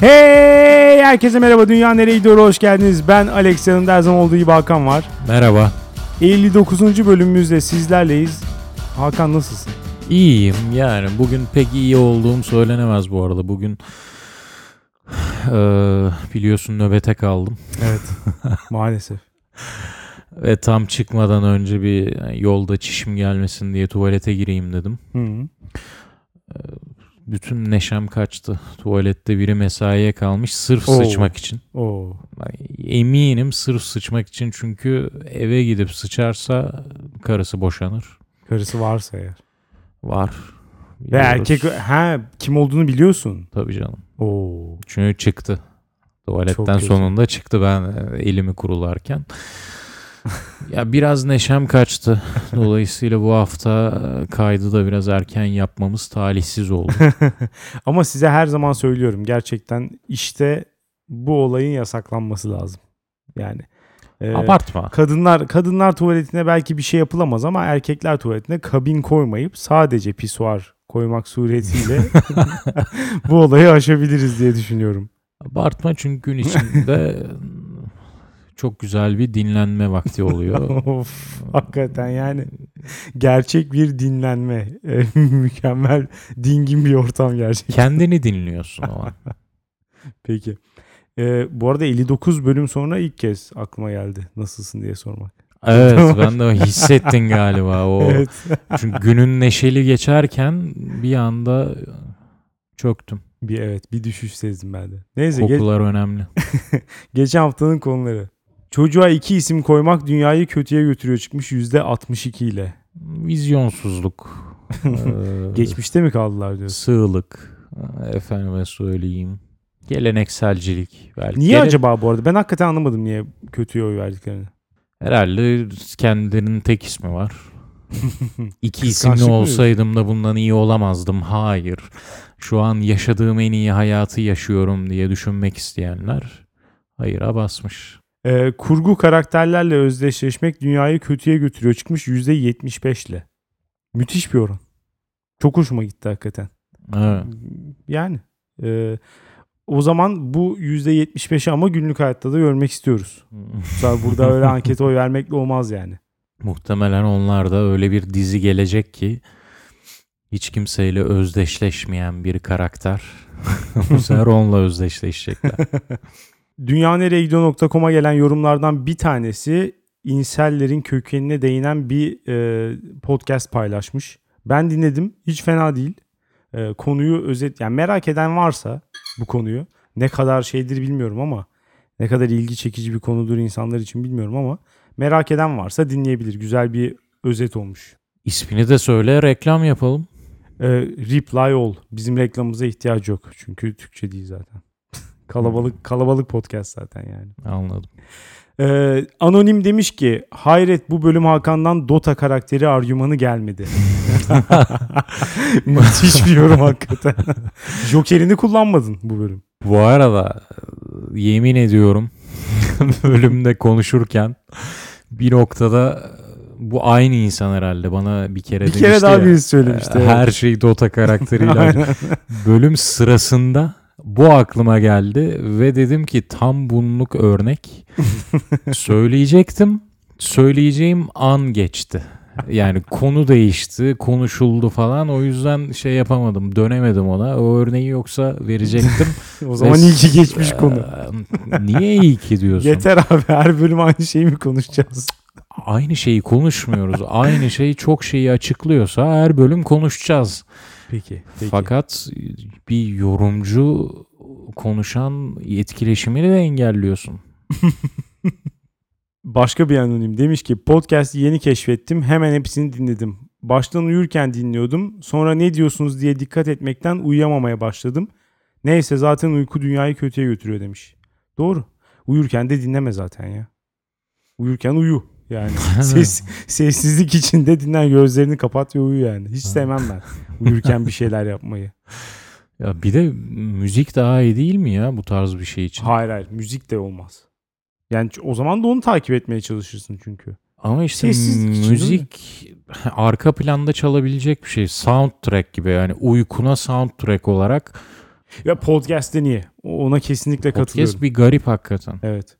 Hey herkese merhaba Dünya Nereye Gidiyor hoş geldiniz. Ben Alex yanımda her zaman olduğu gibi Hakan var. Merhaba. 59. bölümümüzde sizlerleyiz. Hakan nasılsın? İyiyim yani bugün pek iyi olduğum söylenemez bu arada. Bugün eee, biliyorsun nöbete kaldım. Evet maalesef. Ve tam çıkmadan önce bir yolda çişim gelmesin diye tuvalete gireyim dedim. Hı -hı. Bütün neşem kaçtı. Tuvalette biri mesaiye kalmış sırf Oo. sıçmak için. Oo. Eminim sırf sıçmak için çünkü eve gidip sıçarsa karısı boşanır. Karısı varsa eğer. Var. Ve Biliyoruz. erkek ha kim olduğunu biliyorsun. Tabii canım. Oo. Çünkü çıktı. Tuvaletten sonunda çıktı ben elimi kurularken. ya biraz neşem kaçtı. Dolayısıyla bu hafta e, kaydı da biraz erken yapmamız talihsiz oldu. Ama size her zaman söylüyorum gerçekten işte bu olayın yasaklanması lazım. Yani e, Abartma. kadınlar kadınlar tuvaletine belki bir şey yapılamaz ama erkekler tuvaletine kabin koymayıp sadece pisuar koymak suretiyle bu olayı aşabiliriz diye düşünüyorum. Abartma çünkü gün içinde çok güzel bir dinlenme vakti oluyor. of hakikaten yani gerçek bir dinlenme. E, mükemmel dingin bir ortam gerçekten. Kendini dinliyorsun o an. Peki. E, bu arada 59 bölüm sonra ilk kez aklıma geldi nasılsın diye sormak. Evet ben de hissettin galiba o. Evet. Çünkü günün neşeli geçerken bir anda çöktüm. Bir evet bir düşüş sezdim ben de. Neyse ge- Kokular önemli. geçen haftanın konuları. Çocuğa iki isim koymak dünyayı kötüye götürüyor çıkmış %62 ile. Vizyonsuzluk. Geçmişte mi kaldılar diyorsun? Sığlık. Efendime söyleyeyim. Gelenekselcilik. Belki. Niye Gele- acaba bu arada? Ben hakikaten anlamadım niye kötüye oy verdiklerini. Herhalde kendilerinin tek ismi var. İki isimli olsaydım da bundan iyi olamazdım. Hayır. Şu an yaşadığım en iyi hayatı yaşıyorum diye düşünmek isteyenler hayıra basmış. Ee, kurgu karakterlerle özdeşleşmek dünyayı kötüye götürüyor çıkmış %75 ile. Müthiş bir oran. Çok hoşuma gitti hakikaten. Evet. Yani e, o zaman bu %75'i ama günlük hayatta da görmek istiyoruz. Burada öyle ankete oy vermekle olmaz yani. Muhtemelen onlar da öyle bir dizi gelecek ki hiç kimseyle özdeşleşmeyen bir karakter. Bu sefer onunla özdeşleşecekler. Dünyanereye.com'a gelen yorumlardan bir tanesi insellerin kökenine değinen bir e, podcast paylaşmış. Ben dinledim. Hiç fena değil. E, konuyu özet yani merak eden varsa bu konuyu ne kadar şeydir bilmiyorum ama ne kadar ilgi çekici bir konudur insanlar için bilmiyorum ama merak eden varsa dinleyebilir. Güzel bir özet olmuş. İsmini de söyle reklam yapalım. E, reply all. Bizim reklamımıza ihtiyacı yok. Çünkü Türkçe değil zaten. Kalabalık kalabalık podcast zaten yani. Anladım. Ee, Anonim demiş ki hayret bu bölüm Hakan'dan Dota karakteri argümanı gelmedi. Müthiş bir yorum hakikaten. Joker'ini kullanmadın bu bölüm. Bu arada yemin ediyorum bölümde konuşurken bir noktada bu aynı insan herhalde bana bir kere Bir demişti kere daha ya, birisi söylemişti. evet. Her şey Dota karakteriyle. Bölüm sırasında bu aklıma geldi ve dedim ki tam bunluk örnek. Söyleyecektim. Söyleyeceğim an geçti. Yani konu değişti, konuşuldu falan. O yüzden şey yapamadım, dönemedim ona. O örneği yoksa verecektim. o zaman Ve- iyi ki geçmiş konu. Eee, Niye iyi ki diyorsun? Yeter abi her bölüm aynı şeyi mi konuşacağız? Aynı şeyi konuşmuyoruz. Aynı şey çok şeyi açıklıyorsa her bölüm konuşacağız. Peki. peki. Fakat bir yorumcu konuşan etkileşimini de engelliyorsun. Başka bir anonim demiş ki podcast'i yeni keşfettim hemen hepsini dinledim. Baştan uyurken dinliyordum sonra ne diyorsunuz diye dikkat etmekten uyuyamamaya başladım. Neyse zaten uyku dünyayı kötüye götürüyor demiş. Doğru. Uyurken de dinleme zaten ya. Uyurken uyu yani. Ses, sessizlik içinde dinlen gözlerini kapat ve uyu yani. Hiç sevmem ben uyurken bir şeyler yapmayı. Ya bir de müzik daha iyi değil mi ya bu tarz bir şey için? Hayır hayır müzik de olmaz. Yani o zaman da onu takip etmeye çalışırsın çünkü. Ama işte Sessizlik için müzik arka planda çalabilecek bir şey. Soundtrack gibi yani uykuna soundtrack olarak Ya podcast'te niye? Ona kesinlikle katılıyorum. Podcast bir garip hakikaten. Evet.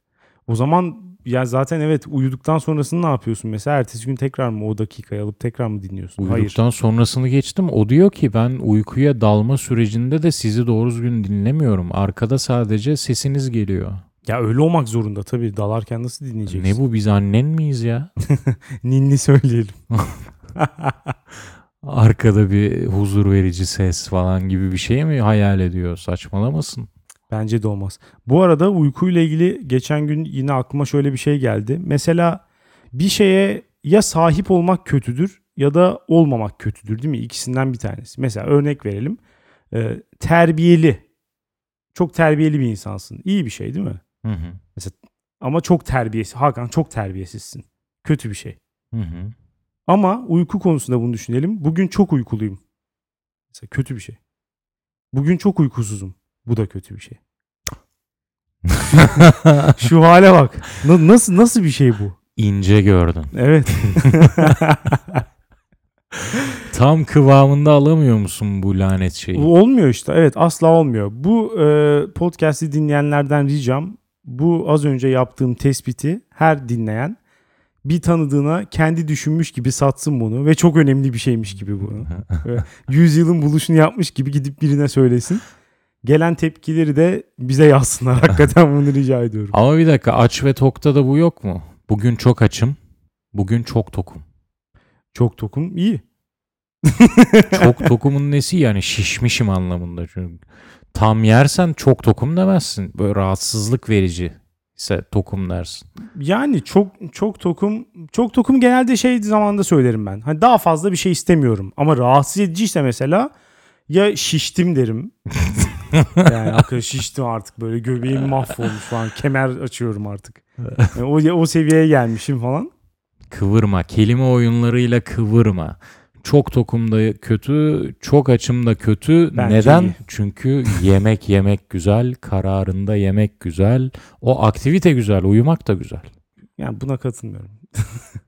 O zaman ya zaten evet uyuduktan sonrasını ne yapıyorsun? Mesela ertesi gün tekrar mı o dakikayı alıp tekrar mı dinliyorsun? Hayır. Uyuduktan sonrasını geçtim. O diyor ki ben uykuya dalma sürecinde de sizi doğru düzgün dinlemiyorum. Arkada sadece sesiniz geliyor. Ya öyle olmak zorunda tabii. Dalarken nasıl dinleyeceksin? Ne bu biz annen miyiz ya? Ninni söyleyelim. Arkada bir huzur verici ses falan gibi bir şey mi hayal ediyor? Saçmalamasın. Bence de olmaz. Bu arada uykuyla ilgili geçen gün yine aklıma şöyle bir şey geldi. Mesela bir şeye ya sahip olmak kötüdür ya da olmamak kötüdür değil mi? İkisinden bir tanesi. Mesela örnek verelim. Ee, terbiyeli. Çok terbiyeli bir insansın. İyi bir şey değil mi? Hı hı. Ama çok terbiyesiz. Hakan çok terbiyesizsin. Kötü bir şey. Hı hı. Ama uyku konusunda bunu düşünelim. Bugün çok uykuluyum. Mesela kötü bir şey. Bugün çok uykusuzum. Bu da kötü bir şey. Şu hale bak. Na- nasıl nasıl bir şey bu? İnce gördün. Evet. Tam kıvamında alamıyor musun bu lanet şeyi? Olmuyor işte. Evet asla olmuyor. Bu e, podcast'i dinleyenlerden ricam bu az önce yaptığım tespiti her dinleyen bir tanıdığına kendi düşünmüş gibi satsın bunu ve çok önemli bir şeymiş gibi bunu. Yüzyılın buluşunu yapmış gibi gidip birine söylesin. Gelen tepkileri de bize yazsınlar. Hakikaten bunu rica ediyorum. Ama bir dakika aç ve tokta da bu yok mu? Bugün çok açım. Bugün çok tokum. Çok tokum iyi. Çok tokumun nesi yani şişmişim anlamında çünkü. Tam yersen çok tokum demezsin. Böyle rahatsızlık verici ise tokum dersin. Yani çok çok tokum çok tokum genelde şey zamanda söylerim ben. Hani daha fazla bir şey istemiyorum ama rahatsız ediciyse mesela ya şiştim derim. yani arkadaş şiştim artık böyle göbeğim mahvolmuş falan kemer açıyorum artık. Yani o o seviyeye gelmişim falan. Kıvırma. Kelime oyunlarıyla kıvırma. Çok tokum da kötü, çok açım da kötü. Bence Neden? iyi. Çünkü yemek yemek güzel, kararında yemek güzel. O aktivite güzel, uyumak da güzel. Yani buna katılmıyorum.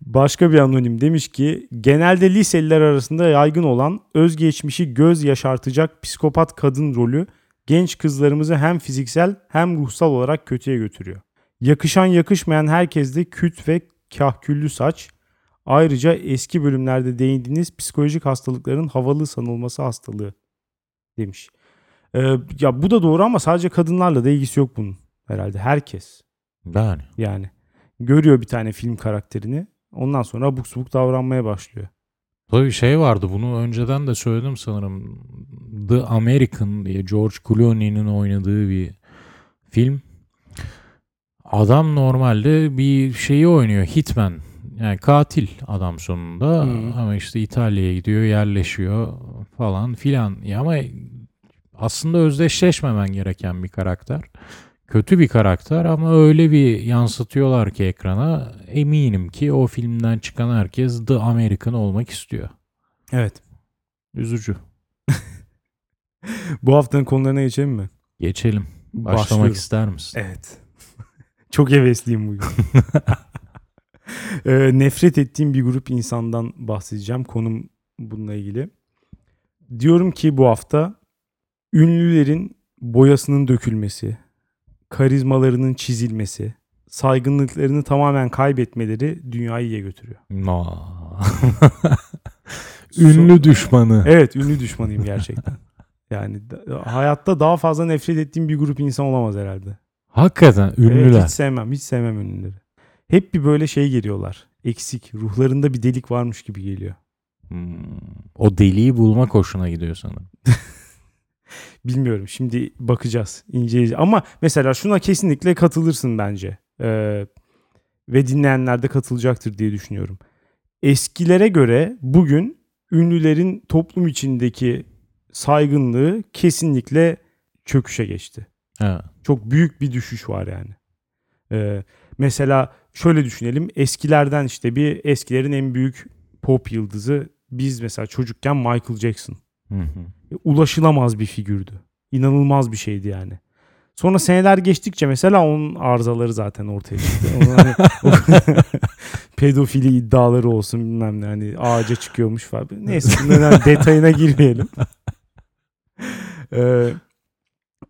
Başka bir anonim demiş ki genelde liseliler arasında yaygın olan özgeçmişi göz yaşartacak psikopat kadın rolü genç kızlarımızı hem fiziksel hem ruhsal olarak kötüye götürüyor. Yakışan yakışmayan herkeste küt ve kahküllü saç. Ayrıca eski bölümlerde değindiğiniz psikolojik hastalıkların havalı sanılması hastalığı demiş. Ee, ya bu da doğru ama sadece kadınlarla da ilgisi yok bunun herhalde. Herkes. Yani. Yani görüyor bir tane film karakterini. Ondan sonra abuk subuk davranmaya başlıyor. Tabii şey vardı bunu önceden de söyledim sanırım. The American diye George Clooney'nin oynadığı bir film. Adam normalde bir şeyi oynuyor. Hitman. Yani katil adam sonunda. Hı. Ama işte İtalya'ya gidiyor, yerleşiyor falan filan. Ya ama aslında özdeşleşmemen gereken bir karakter. Kötü bir karakter ama öyle bir yansıtıyorlar ki ekrana. Eminim ki o filmden çıkan herkes The American olmak istiyor. Evet. Üzücü. Bu haftanın konularına geçelim mi? Geçelim. Başlamak Başlıyorum. ister misin? Evet. Çok hevesliyim bugün. Ee, nefret ettiğim bir grup insandan bahsedeceğim. Konum bununla ilgili. Diyorum ki bu hafta ünlülerin boyasının dökülmesi, karizmalarının çizilmesi, saygınlıklarını tamamen kaybetmeleri dünyayı iyiye götürüyor. No. Ünlü düşmanı. Evet ünlü düşmanıyım gerçekten. Yani hayatta daha fazla nefret ettiğim bir grup insan olamaz herhalde. Hakikaten Evet, ünlüler. hiç sevmem. Hiç sevmem ünlüleri. Hep bir böyle şey geliyorlar. Eksik. Ruhlarında bir delik varmış gibi geliyor. Hmm. O deliği bulmak hoşuna gidiyor sana. Bilmiyorum. Şimdi bakacağız. inceleyeceğiz. Ama mesela şuna kesinlikle katılırsın bence. Ee, ve dinleyenler de katılacaktır diye düşünüyorum. Eskilere göre bugün ünlülerin toplum içindeki saygınlığı kesinlikle çöküşe geçti. Ha. Çok büyük bir düşüş var yani. Ee, mesela şöyle düşünelim. Eskilerden işte bir eskilerin en büyük pop yıldızı biz mesela çocukken Michael Jackson. Hı hı. Ulaşılamaz bir figürdü. İnanılmaz bir şeydi yani. Sonra seneler geçtikçe mesela onun arızaları zaten ortaya çıktı. Hani pedofili iddiaları olsun bilmem ne hani ağaca çıkıyormuş falan. Neyse bunların detayına girmeyelim. Ee,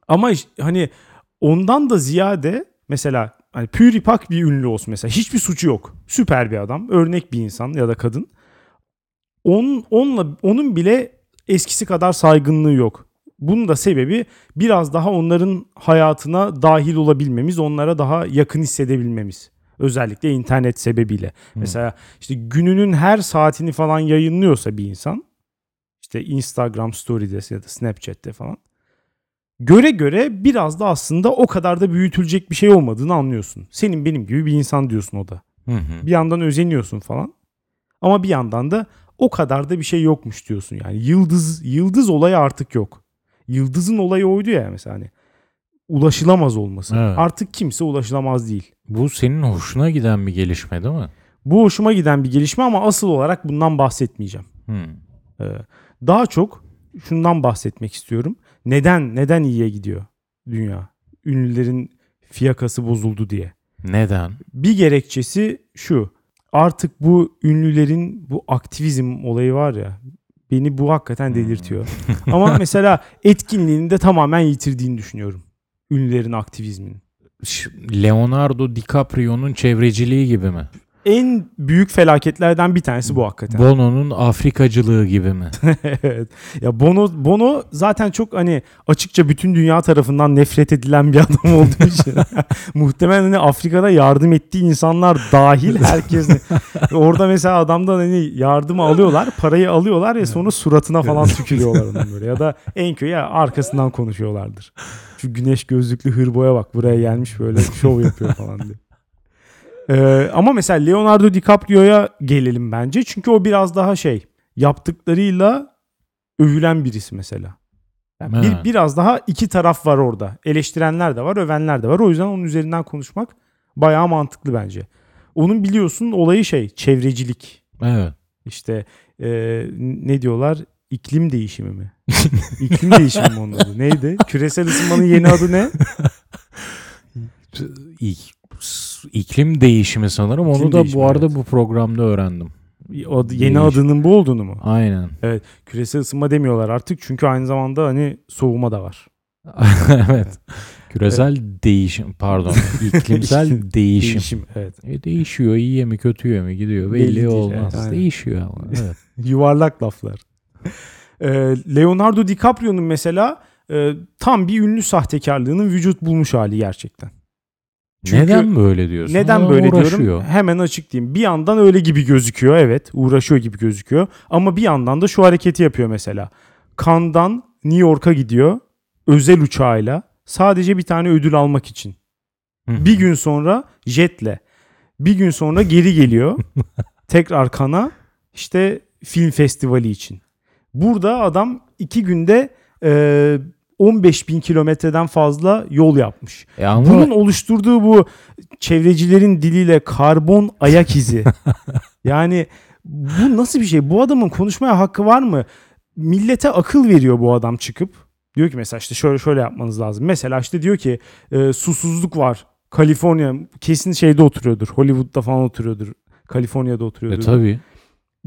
Ama hani ondan da ziyade mesela hani püripak bir ünlü olsun mesela. Hiçbir suçu yok. Süper bir adam. Örnek bir insan ya da kadın. Onun, onunla, onun bile eskisi kadar saygınlığı yok. Bunun da sebebi biraz daha onların hayatına dahil olabilmemiz, onlara daha yakın hissedebilmemiz. Özellikle internet sebebiyle. Mesela işte gününün her saatini falan yayınlıyorsa bir insan işte Instagram Story'de ya da Snapchat'te falan göre göre biraz da aslında o kadar da büyütülecek bir şey olmadığını anlıyorsun. Senin benim gibi bir insan diyorsun o da. Hı hı. Bir yandan özeniyorsun falan. Ama bir yandan da o kadar da bir şey yokmuş diyorsun yani. Yıldız yıldız olayı artık yok. Yıldızın olayı oydu ya mesela hani ulaşılamaz olması. Evet. Artık kimse ulaşılamaz değil. Bu senin hoşuna giden bir gelişme değil mi? Bu hoşuma giden bir gelişme ama asıl olarak bundan bahsetmeyeceğim. Hı. Ee, daha çok şundan bahsetmek istiyorum. Neden neden iyiye gidiyor dünya? Ünlülerin fiyakası bozuldu diye. Neden? Bir gerekçesi şu. Artık bu ünlülerin bu aktivizm olayı var ya beni bu hakikaten delirtiyor. Ama mesela etkinliğini de tamamen yitirdiğini düşünüyorum. Ünlülerin aktivizminin. Leonardo DiCaprio'nun çevreciliği gibi mi? En büyük felaketlerden bir tanesi bu hakikaten. Bono'nun Afrikacılığı gibi mi? evet. Ya Bono Bono zaten çok hani açıkça bütün dünya tarafından nefret edilen bir adam olduğu için muhtemelen hani Afrika'da yardım ettiği insanlar dahil herkes orada mesela adamdan hani yardımı alıyorlar, parayı alıyorlar ya sonra suratına falan tükürüyorlar onun böyle ya da en kötü ya arkasından konuşuyorlardır. Şu güneş gözlüklü hırboya bak buraya gelmiş böyle şov yapıyor falan diye. Ee, ama mesela Leonardo DiCaprio'ya gelelim bence. Çünkü o biraz daha şey yaptıklarıyla övülen birisi mesela. Yani bir, biraz daha iki taraf var orada. Eleştirenler de var, övenler de var. O yüzden onun üzerinden konuşmak bayağı mantıklı bence. Onun biliyorsun olayı şey çevrecilik. Evet. İşte e, ne diyorlar? İklim değişimi mi? İklim değişimi mi onun adı? Neydi? Küresel ısınmanın yeni adı ne? İk- iklim değişimi sanırım. İklim Onu da değişimi, bu arada evet. bu programda öğrendim. Adı, yeni Değiş- adının bu olduğunu mu? Aynen. Küresel ısınma demiyorlar artık çünkü aynı zamanda hani soğuma da var. evet. Küresel değişim pardon. iklimsel İklim değişim. Değişim evet. E, değişiyor. iyiye mi kötüye mi gidiyor belli, Belli olmaz. evet, aynen. değişiyor ama. Evet. Yuvarlak laflar. Ee, Leonardo DiCaprio'nun mesela e, tam bir ünlü sahtekarlığının vücut bulmuş hali gerçekten. Çünkü- neden böyle diyorsun? Neden Adam böyle uğraşıyor. diyorum? Hemen açıklayayım. Bir yandan öyle gibi gözüküyor evet. Uğraşıyor gibi gözüküyor. Ama bir yandan da şu hareketi yapıyor mesela. Cannes'dan New York'a gidiyor. Özel uçağıyla. Sadece bir tane ödül almak için. Hı. Bir gün sonra jetle. Bir gün sonra geri geliyor. Tekrar Kana işte film festivali için. Burada adam iki günde e, 15 bin kilometreden fazla yol yapmış. E ama Bunun oluşturduğu bu çevrecilerin diliyle karbon ayak izi. yani bu nasıl bir şey? Bu adamın konuşmaya hakkı var mı? Millete akıl veriyor bu adam çıkıp. Diyor ki mesela işte şöyle şöyle yapmanız lazım. Mesela işte diyor ki e, susuzluk var. Kaliforniya kesin şeyde oturuyordur. Hollywood'da falan oturuyordur. Kaliforniya'da e, oturuyordur. tabii.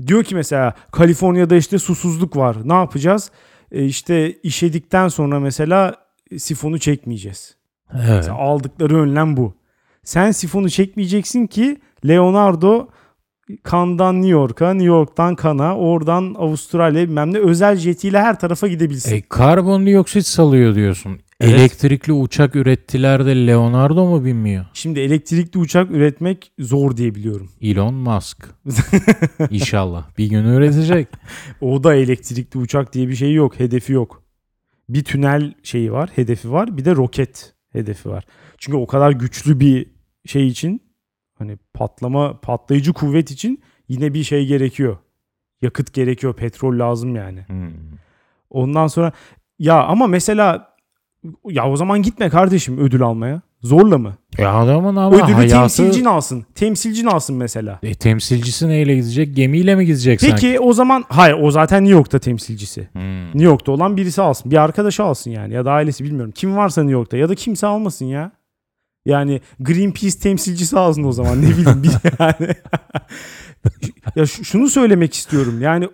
Diyor ki mesela Kaliforniya'da işte susuzluk var. Ne yapacağız? E işte işedikten sonra mesela sifonu çekmeyeceğiz. Evet. Mesela aldıkları önlem bu. Sen sifonu çekmeyeceksin ki Leonardo Cannes'dan New York'a, New York'tan Cannes'a, oradan Avustralya bilmem ne özel jetiyle her tarafa gidebilsin. E, karbondioksit salıyor diyorsun. Evet. Elektrikli uçak ürettiler de Leonardo mu binmiyor? Şimdi elektrikli uçak üretmek zor diye biliyorum. Elon Musk. İnşallah. Bir gün üretecek. O da elektrikli uçak diye bir şey yok, hedefi yok. Bir tünel şeyi var, hedefi var, bir de roket hedefi var. Çünkü o kadar güçlü bir şey için hani patlama, patlayıcı kuvvet için yine bir şey gerekiyor. Yakıt gerekiyor, petrol lazım yani. Hmm. Ondan sonra ya ama mesela ya o zaman gitme kardeşim ödül almaya. Zorla mı? E adamın ama Ödülü hayatı... temsilcin alsın. Temsilcin alsın mesela. E, temsilcisi neyle gidecek? Gemiyle mi gidecek Peki sanki? o zaman hayır o zaten New York'ta temsilcisi. Hmm. New York'ta olan birisi alsın. Bir arkadaşı alsın yani ya da ailesi bilmiyorum. Kim varsa New York'ta ya da kimse almasın ya. Yani Greenpeace temsilcisi alsın o zaman ne bileyim bir yani. ya şunu söylemek istiyorum. Yani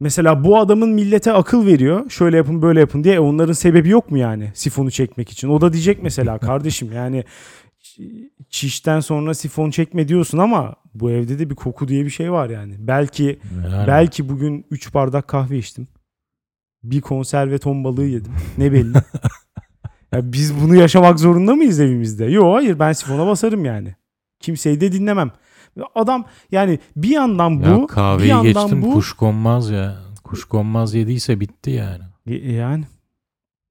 Mesela bu adamın millete akıl veriyor. Şöyle yapın böyle yapın diye. E onların sebebi yok mu yani sifonu çekmek için? O da diyecek mesela kardeşim yani çişten sonra sifon çekme diyorsun ama bu evde de bir koku diye bir şey var yani. Belki Yani belki bugün 3 bardak kahve içtim. Bir konserve ton balığı yedim. Ne belli. ya biz bunu yaşamak zorunda mıyız evimizde? Yok hayır ben sifona basarım yani. Kimseyi de dinlemem. Adam yani bir yandan bu ya bir kahveyi yandan geçtim bu kuş konmaz ya. Kuş konmaz yediyse bitti yani. Y- yani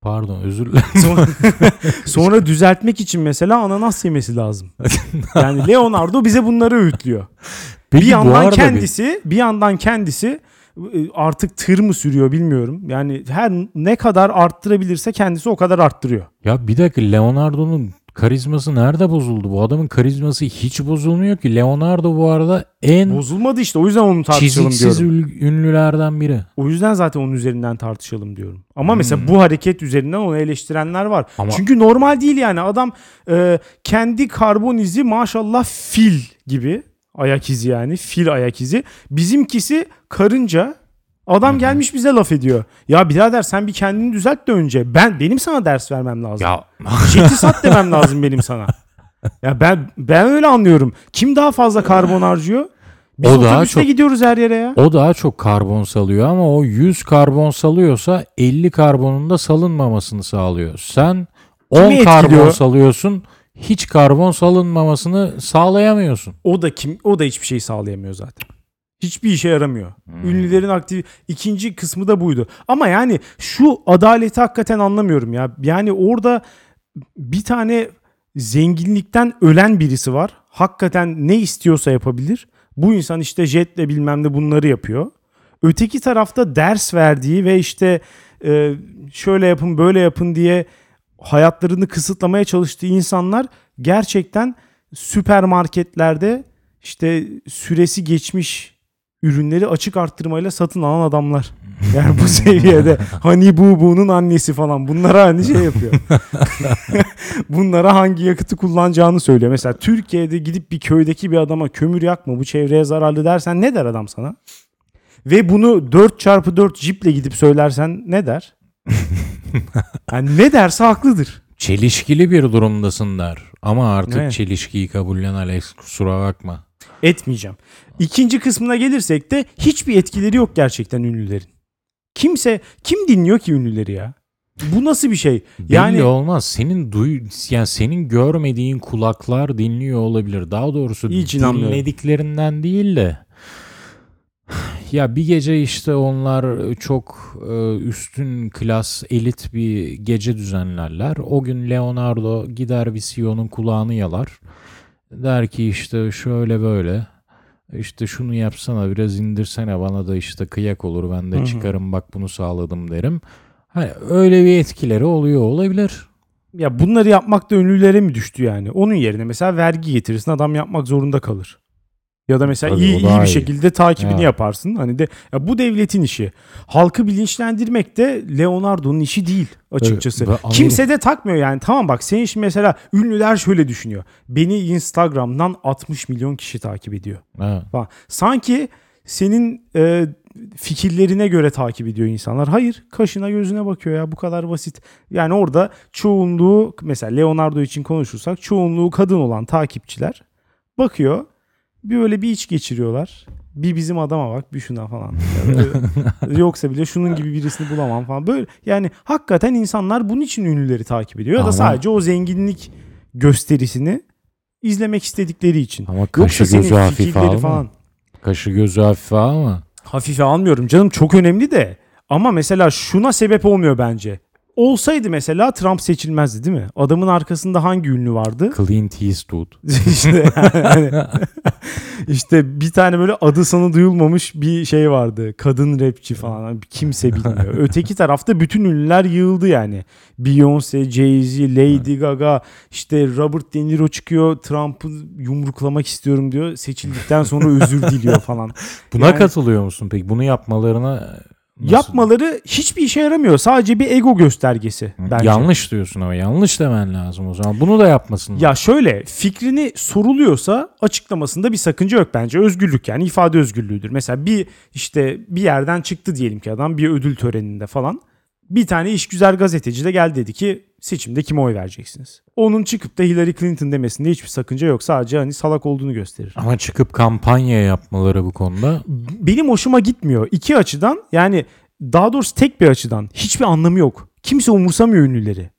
Pardon özür dilerim. sonra, sonra düzeltmek için mesela ananas yemesi lazım. Yani Leonardo bize bunları öğütlüyor. Peki bir yandan arada bir- kendisi bir yandan kendisi e, artık tır mı sürüyor bilmiyorum. Yani her ne kadar arttırabilirse kendisi o kadar arttırıyor. Ya bir dakika Leonardo'nun karizması nerede bozuldu? Bu adamın karizması hiç bozulmuyor ki. Leonardo bu arada en Bozulmadı işte o yüzden onu tartışalım çiziksiz diyorum. ül- ünlülerden biri. O yüzden zaten onun üzerinden tartışalım diyorum. Ama Hmm. mesela bu hareket üzerinden onu eleştirenler var. Ama- Çünkü normal değil yani adam e, kendi karbon izi maşallah fil gibi ayak izi yani fil ayak izi. Bizimkisi karınca. Adam gelmiş bize laf ediyor. Ya birader sen bir kendini düzelt de önce. Ben benim sana ders vermem lazım. Ya Jeti sat demem lazım benim sana. Ya ben ben öyle anlıyorum. Kim daha fazla karbon harcıyor? Biz O daha çok- gidiyoruz her yere ya. o daha çok karbon salıyor ama o 100 karbon salıyorsa 50 karbonun da salınmamasını sağlıyor. Sen 10 Kimi karbon etkiliyor? salıyorsun. Hiç karbon salınmamasını sağlayamıyorsun. O da kim o da hiçbir şey sağlayamıyor zaten. Hiçbir işe yaramıyor. Ünlülerin aktif ikinci kısmı da buydu. Ama yani şu adaleti hakikaten anlamıyorum ya. Yani orada bir tane zenginlikten ölen birisi var. Hakikaten ne istiyorsa yapabilir. Bu insan işte jetle bilmem ne bunları yapıyor. Öteki tarafta ders verdiği ve işte e, şöyle yapın böyle yapın diye hayatlarını kısıtlamaya çalıştığı insanlar gerçekten süpermarketlerde işte süresi geçmiş ürünleri açık arttırmayla satın alan adamlar. Yani bu seviyede hani bu bunun annesi falan bunlara hani şey yapıyor. bunlara hangi yakıtı kullanacağını söylüyor. Mesela Türkiye'de gidip bir köydeki bir adama kömür yakma bu çevreye zararlı dersen ne der adam sana? Ve bunu 4x4 jiple gidip söylersen ne der? Yani ne derse haklıdır. Çelişkili bir durumdasın der. Ama artık Evet. çelişkiyi kabullen Alex kusura bakma. Etmeyeceğim. İkinci kısmına gelirsek de hiçbir etkileri yok gerçekten ünlülerin. Kimse kim dinliyor ki ünlüleri ya? Bu nasıl bir şey? Belli Yani olmaz. Senin duy yani senin görmediğin kulaklar dinliyor olabilir. Daha doğrusu Hiç dinlediklerinden değil de ya bir gece işte onlar çok e, üstün klas elit bir gece düzenlerler. O gün Leonardo gider bir CEO'nun kulağını yalar. Der ki işte şöyle böyle işte şunu yapsana biraz indirsene bana da işte kıyak olur ben de çıkarım bak bunu sağladım derim. Hani öyle bir etkileri oluyor olabilir. ya bunları yapmak da ünlülere mi düştü yani? Onun yerine mesela vergi getirirsin adam yapmak zorunda kalır. Ya da mesela Tabii, iyi iyi bir iyi. şekilde takibini Ya. yaparsın. Hani de ya bu devletin işi. Halkı bilinçlendirmek de Leonardo'nun işi değil açıkçası. Ve Amerika- Kimse de takmıyor yani. Tamam bak senin şimdi mesela ünlüler şöyle düşünüyor. Beni Instagram'dan 60 milyon kişi takip ediyor. Falan. Sanki senin e, fikirlerine göre takip ediyor insanlar. Hayır, kaşına gözüne bakıyor ya bu kadar basit. Yani orada çoğunluğu mesela Leonardo için konuşursak çoğunluğu kadın olan takipçiler bakıyor. Bir öyle bir iç geçiriyorlar. Bir bizim adama bak, bir şuna falan. Yani, Yoksa bile şunun gibi birisini bulamam falan. Böyle yani hakikaten insanlar bunun için ünlüleri takip ediyor ya da Ama- sadece o zenginlik gösterisini izlemek istedikleri için. Ama Yoksa kaşı senin gözü hafife fikirleri alma. falan. Kaşı gözü hafife alma. Hafife almıyorum canım çok önemli de. Ama mesela şuna sebep olmuyor bence. Olsaydı mesela Trump seçilmezdi değil mi? Adamın arkasında hangi ünlü vardı? Clint Eastwood. işte, yani, işte bir tane böyle adı sanı duyulmamış bir şey vardı. Kadın rapçi falan. Kimse bilmiyor. Öteki tarafta bütün ünlüler yığıldı yani. Beyoncé, Jay-Z, Lady Gaga, işte Robert De Niro çıkıyor. Trump'ı yumruklamak istiyorum diyor. Seçildikten sonra özür diliyor falan. Buna Yani- katılıyor musun peki? Bunu yapmalarına Nasıl? Yapmaları hiçbir işe yaramıyor. Sadece bir ego göstergesi bence. Yanlış diyorsun ama yanlış demen lazım o zaman. Bunu da yapmasın. Ya şöyle fikrini soruluyorsa açıklamasında bir sakınca yok bence. Özgürlük yani ifade özgürlüğüdür. Mesela bir işte bir yerden çıktı diyelim ki adam bir ödül töreninde falan. Bir tane işgüzar gazeteci de geldi dedi ki seçimde kime oy vereceksiniz? Onun çıkıp da Hillary Clinton demesinde hiçbir sakınca yok. Sadece hani salak olduğunu gösterir. Ama çıkıp kampanya yapmaları bu konuda Benim hoşuma gitmiyor. İki açıdan yani daha doğrusu tek bir açıdan hiçbir anlamı yok. Kimse umursamıyor ünlüleri.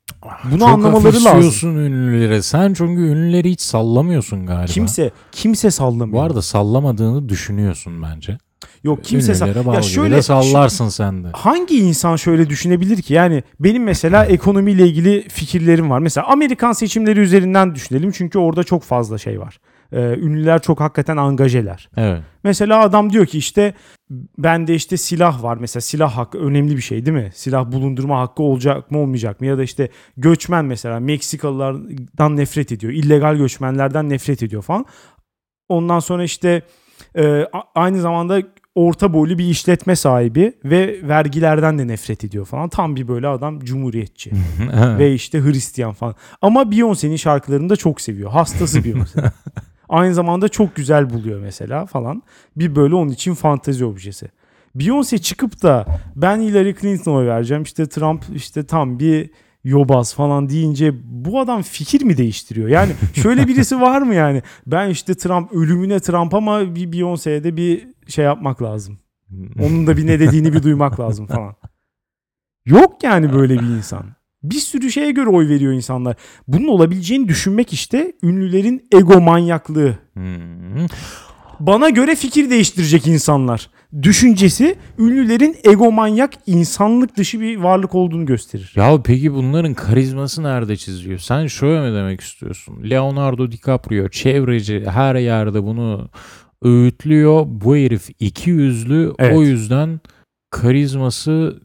Bunu çok anlamaları lazım. ünlülere. Sen çünkü ünlüleri hiç sallamıyorsun galiba. Kimse kimse sallamıyor. Bu arada sallamadığını düşünüyorsun bence. Yok kimse bal Ya şöyle sallarsın sen de. hangi insan şöyle düşünebilir ki? Yani benim mesela ekonomiyle ilgili fikirlerim var. Mesela Amerikan seçimleri üzerinden düşünelim çünkü orada çok fazla şey var. Ee, ünlüler çok hakikaten angajeler. Evet. Mesela adam diyor ki işte bende işte silah var. Mesela silah hakkı önemli bir şey değil mi? Silah bulundurma hakkı olacak mı olmayacak mı? Ya da işte göçmen mesela Meksikalılardan nefret ediyor. illegal göçmenlerden nefret ediyor falan. Ondan sonra işte e, aynı zamanda orta boylu bir işletme sahibi ve vergilerden de nefret ediyor falan. Tam bir böyle adam cumhuriyetçi ve işte Hristiyan falan. Ama Beyoncé'nin şarkılarını da çok seviyor. Hastası Beyoncé. Aynı zamanda çok güzel buluyor mesela falan. Bir böyle onun için fantezi objesi. Beyoncé çıkıp da ben Hillary Clinton'a oy vereceğim. İşte Trump işte tam bir yobaz falan deyince bu adam fikir mi değiştiriyor? Yani şöyle birisi var mı yani? Ben işte Trump ölümüne Trump ama bir Beyoncé'ye de bir şey yapmak lazım. Onun da bir ne dediğini bir duymak lazım falan. Yok yani böyle bir insan. Bir sürü şeye göre oy veriyor insanlar. Bunun olabileceğini düşünmek işte ünlülerin ego manyaklığı. Hmm. Bana göre fikir değiştirecek insanlar. Düşüncesi ünlülerin egomanyak insanlık dışı bir varlık olduğunu gösterir. Ya peki bunların karizması nerede çiziliyor? Sen şöyle mi demek istiyorsun? Leonardo DiCaprio çevreci her yerde bunu öğütlüyor. Bu herif iki yüzlü Evet. o yüzden karizması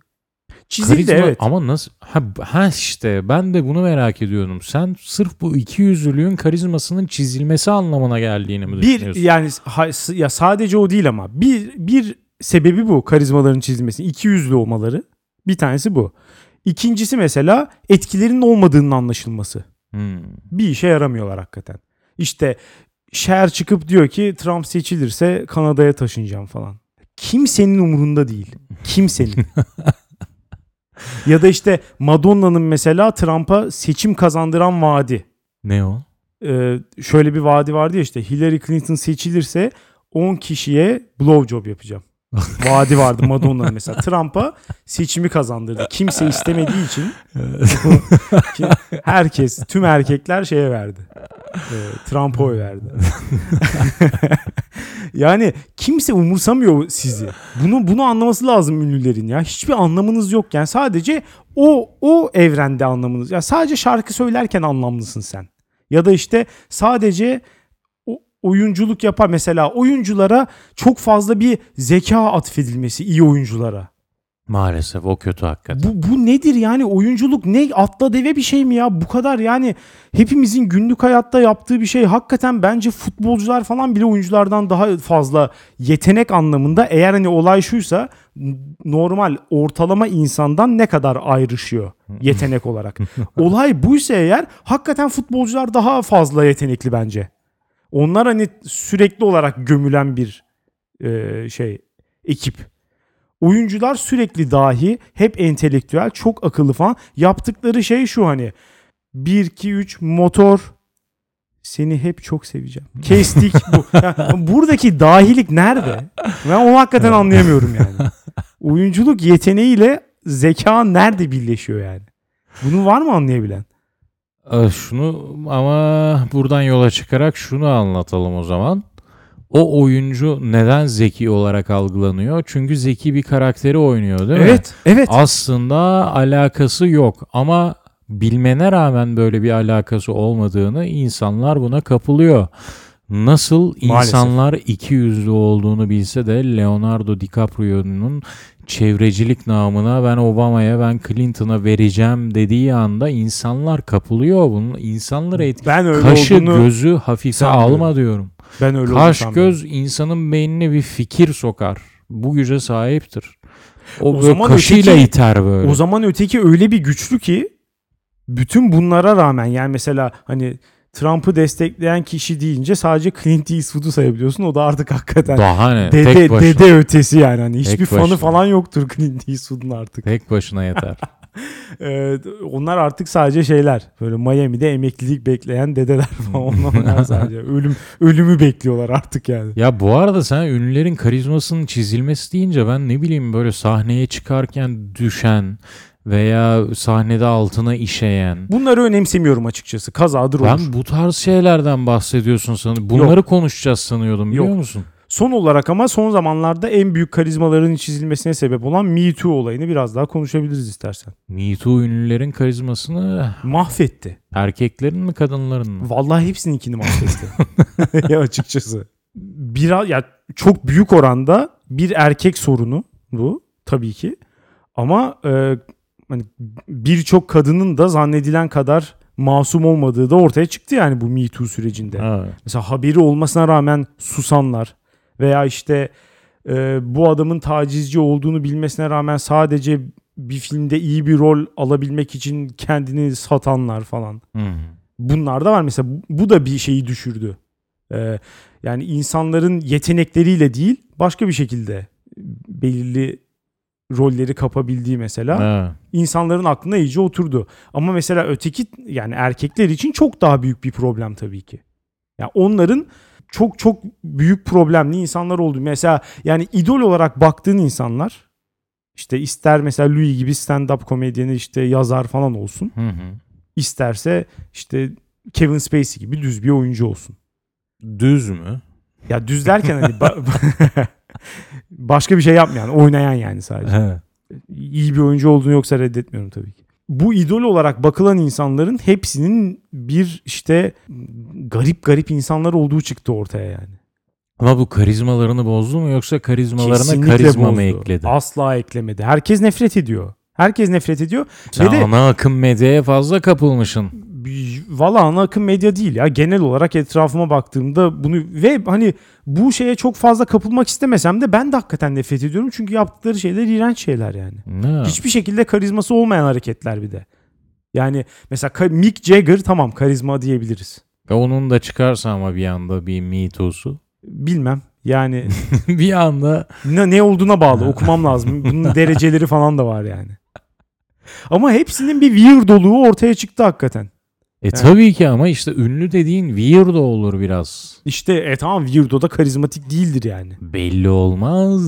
Çizildi karizma evet. ama nasıl ha, ha işte ben de bunu merak ediyorum. Sen sırf bu iki yüzlülüğün karizmasının çizilmesi anlamına geldiğini mi Bir düşünüyorsun? yani ha- ya sadece o değil ama bir bir sebebi bu karizmaların çizilmesi. İki yüzlü olmaları. Bir tanesi bu. İkincisi mesela etkilerinin olmadığının anlaşılması. Hmm. bir işe yaramıyorlar hakikaten. İşte Şer çıkıp diyor ki Trump seçilirse Kanada'ya taşınacağım falan. Kimsenin umurunda değil. Kimsenin. ya da işte Madonna'nın mesela Trump'a seçim kazandıran vaadi. Ne o? Ee, şöyle bir vaadi vardı ya işte Hillary Clinton seçilirse 10 kişiye blowjob yapacağım. vaadi vardı Madonna'nın mesela. Trump'a seçimi kazandırdı. Kimse istemediği için herkes, tüm erkekler şeye verdi. Trump'a oy verdi. yani kimse umursamıyor sizi. Bunu bunu anlaması lazım ünlülerin ya. Hiçbir anlamınız yok yani. Sadece o o evrende anlamınız. Ya sadece şarkı söylerken anlamlısın sen. Ya da işte sadece oyunculuk yapar mesela oyunculara çok fazla bir zeka atfedilmesi iyi oyunculara. Maalesef o kötü hakikaten. Bu, bu nedir yani oyunculuk ne atla deve bir şey mi ya bu kadar yani hepimizin günlük hayatta yaptığı bir şey hakikaten bence futbolcular falan bile oyunculardan daha fazla yetenek anlamında eğer hani olay şuysa normal ortalama insandan ne kadar ayrışıyor yetenek olarak. olay buysa eğer hakikaten futbolcular daha fazla yetenekli bence. Onlar hani sürekli olarak gömülen bir e, şey ekip. Oyuncular sürekli dahi, hep entelektüel, çok akıllı falan. Yaptıkları şey şu hani 1 2 3 motor seni hep çok seveceğim. Kestik bu. Yani buradaki dahilik nerede? Ben onu hakikaten anlayamıyorum yani. Oyunculuk yeteneğiyle zeka nerede birleşiyor yani? Bunu var mı anlayabilen? Ee, Şunu ama buradan yola çıkarak şunu anlatalım o zaman. O oyuncu neden zeki olarak algılanıyor? Çünkü zeki bir karakteri oynuyor değil mi? Evet, evet. Aslında alakası yok ama bilmene rağmen böyle bir alakası olmadığını insanlar buna kapılıyor. Nasıl insanlar iki yüzlü olduğunu bilse de Leonardo DiCaprio'nun çevrecilik namına ben Obama'ya ben Clinton'a vereceğim dediği anda insanlar kapılıyor bunun. İnsanları etki Ben öyle kaşı olduğunu gözü hafife alma diyorum. Ben öyle Kaş göz insanın beynine bir fikir sokar. Bu güce sahiptir. O, O böyle zaman kaşıyla öteki- iter böyle. O zaman öteki öyle bir güçlü ki bütün bunlara rağmen yani mesela hani Trump'ı destekleyen kişi deyince sadece Clint Eastwood'u sayabiliyorsun. O da artık hakikaten Daha ne? dede, dede ötesi yani. Hani hiçbir Tek fanı başına. falan yoktur Clint Eastwood'un artık. Tek başına yeter. Ee, onlar artık sadece şeyler. Böyle Miami'de emeklilik bekleyen dedeler falan. Onlar sadece ölüm ölümü bekliyorlar artık yani. ya bu arada sen ünlülerin karizmasının çizilmesi deyince ben ne bileyim böyle sahneye çıkarken düşen veya sahnede altına işeyen. Bunları önemsemiyorum açıkçası. Kazadır olur. Ben bu tarz şeylerden bahsediyorsun sanırım. Bunları konuşacağız sanıyordum biliyor Yok. musun? Son olarak ama son zamanlarda en büyük karizmaların çizilmesine sebep olan Me Too olayını biraz daha konuşabiliriz istersen. Me Too ünlülerin karizmasını Mahvetti. erkeklerin mi kadınların mı? Vallahi hepsininkini mahvetti. ya açıkçası. Bir, ya çok büyük oranda bir erkek sorunu bu tabii ki. Ama e, hani birçok kadının da zannedilen kadar masum olmadığı da ortaya çıktı yani bu Me Too sürecinde. Ha. Mesela haberi olmasına rağmen susanlar veya işte e, bu adamın tacizci olduğunu bilmesine rağmen sadece bir filmde iyi bir rol alabilmek için kendini satanlar falan. Hı. Bunlar da var mesela bu, da bir şeyi düşürdü. E, yani insanların yetenekleriyle değil başka bir şekilde belirli rolleri kapabildiği mesela Ha. insanların aklına iyice oturdu. Ama mesela öteki yani erkekler için çok daha büyük bir problem tabii ki. Yani onların çok çok büyük problemli insanlar oldu. Mesela yani idol olarak baktığın insanlar işte ister mesela Louis gibi stand-up komedyeni işte yazar falan olsun. Hı hı. isterse işte Kevin Spacey gibi düz bir oyuncu olsun. Düz mü? Ya düz derken hani ba- başka bir şey yapmayan, oynayan yani sadece. He. iyi bir oyuncu olduğunu yoksa reddetmiyorum tabii ki. Bu idol olarak bakılan insanların hepsinin bir işte garip garip insanlar olduğu çıktı ortaya yani. Ama bu karizmalarını bozdu mu yoksa karizmalarına Kesinlikle karizma bozdu. mı ekledi? Asla eklemedi. Herkes nefret ediyor. Herkes nefret ediyor. Sen Ve de ana akım medyaya fazla kapılmışsın. Valla ana akım medya değil ya. Genel olarak etrafıma baktığımda bunu ve hani bu şeye çok fazla kapılmak istemesem de ben de hakikaten nefret ediyorum. Çünkü yaptıkları şeyler iğrenç şeyler yani. Ne? Hiçbir şekilde karizması olmayan hareketler bir de. Yani mesela Mick Jagger tamam karizma diyebiliriz. E Onun da çıkarsa ama bir anda bir Me Too'su. Bilmem. Yani bir anda ne, ne olduğuna bağlı. Okumam lazım. Bunun dereceleri falan da var yani. Ama hepsinin bir weirdoluğu ortaya çıktı hakikaten. E tabii ki ama işte ünlü dediğin weirdo olur biraz. İşte e tamam weirdo da karizmatik değildir yani. Belli olmaz.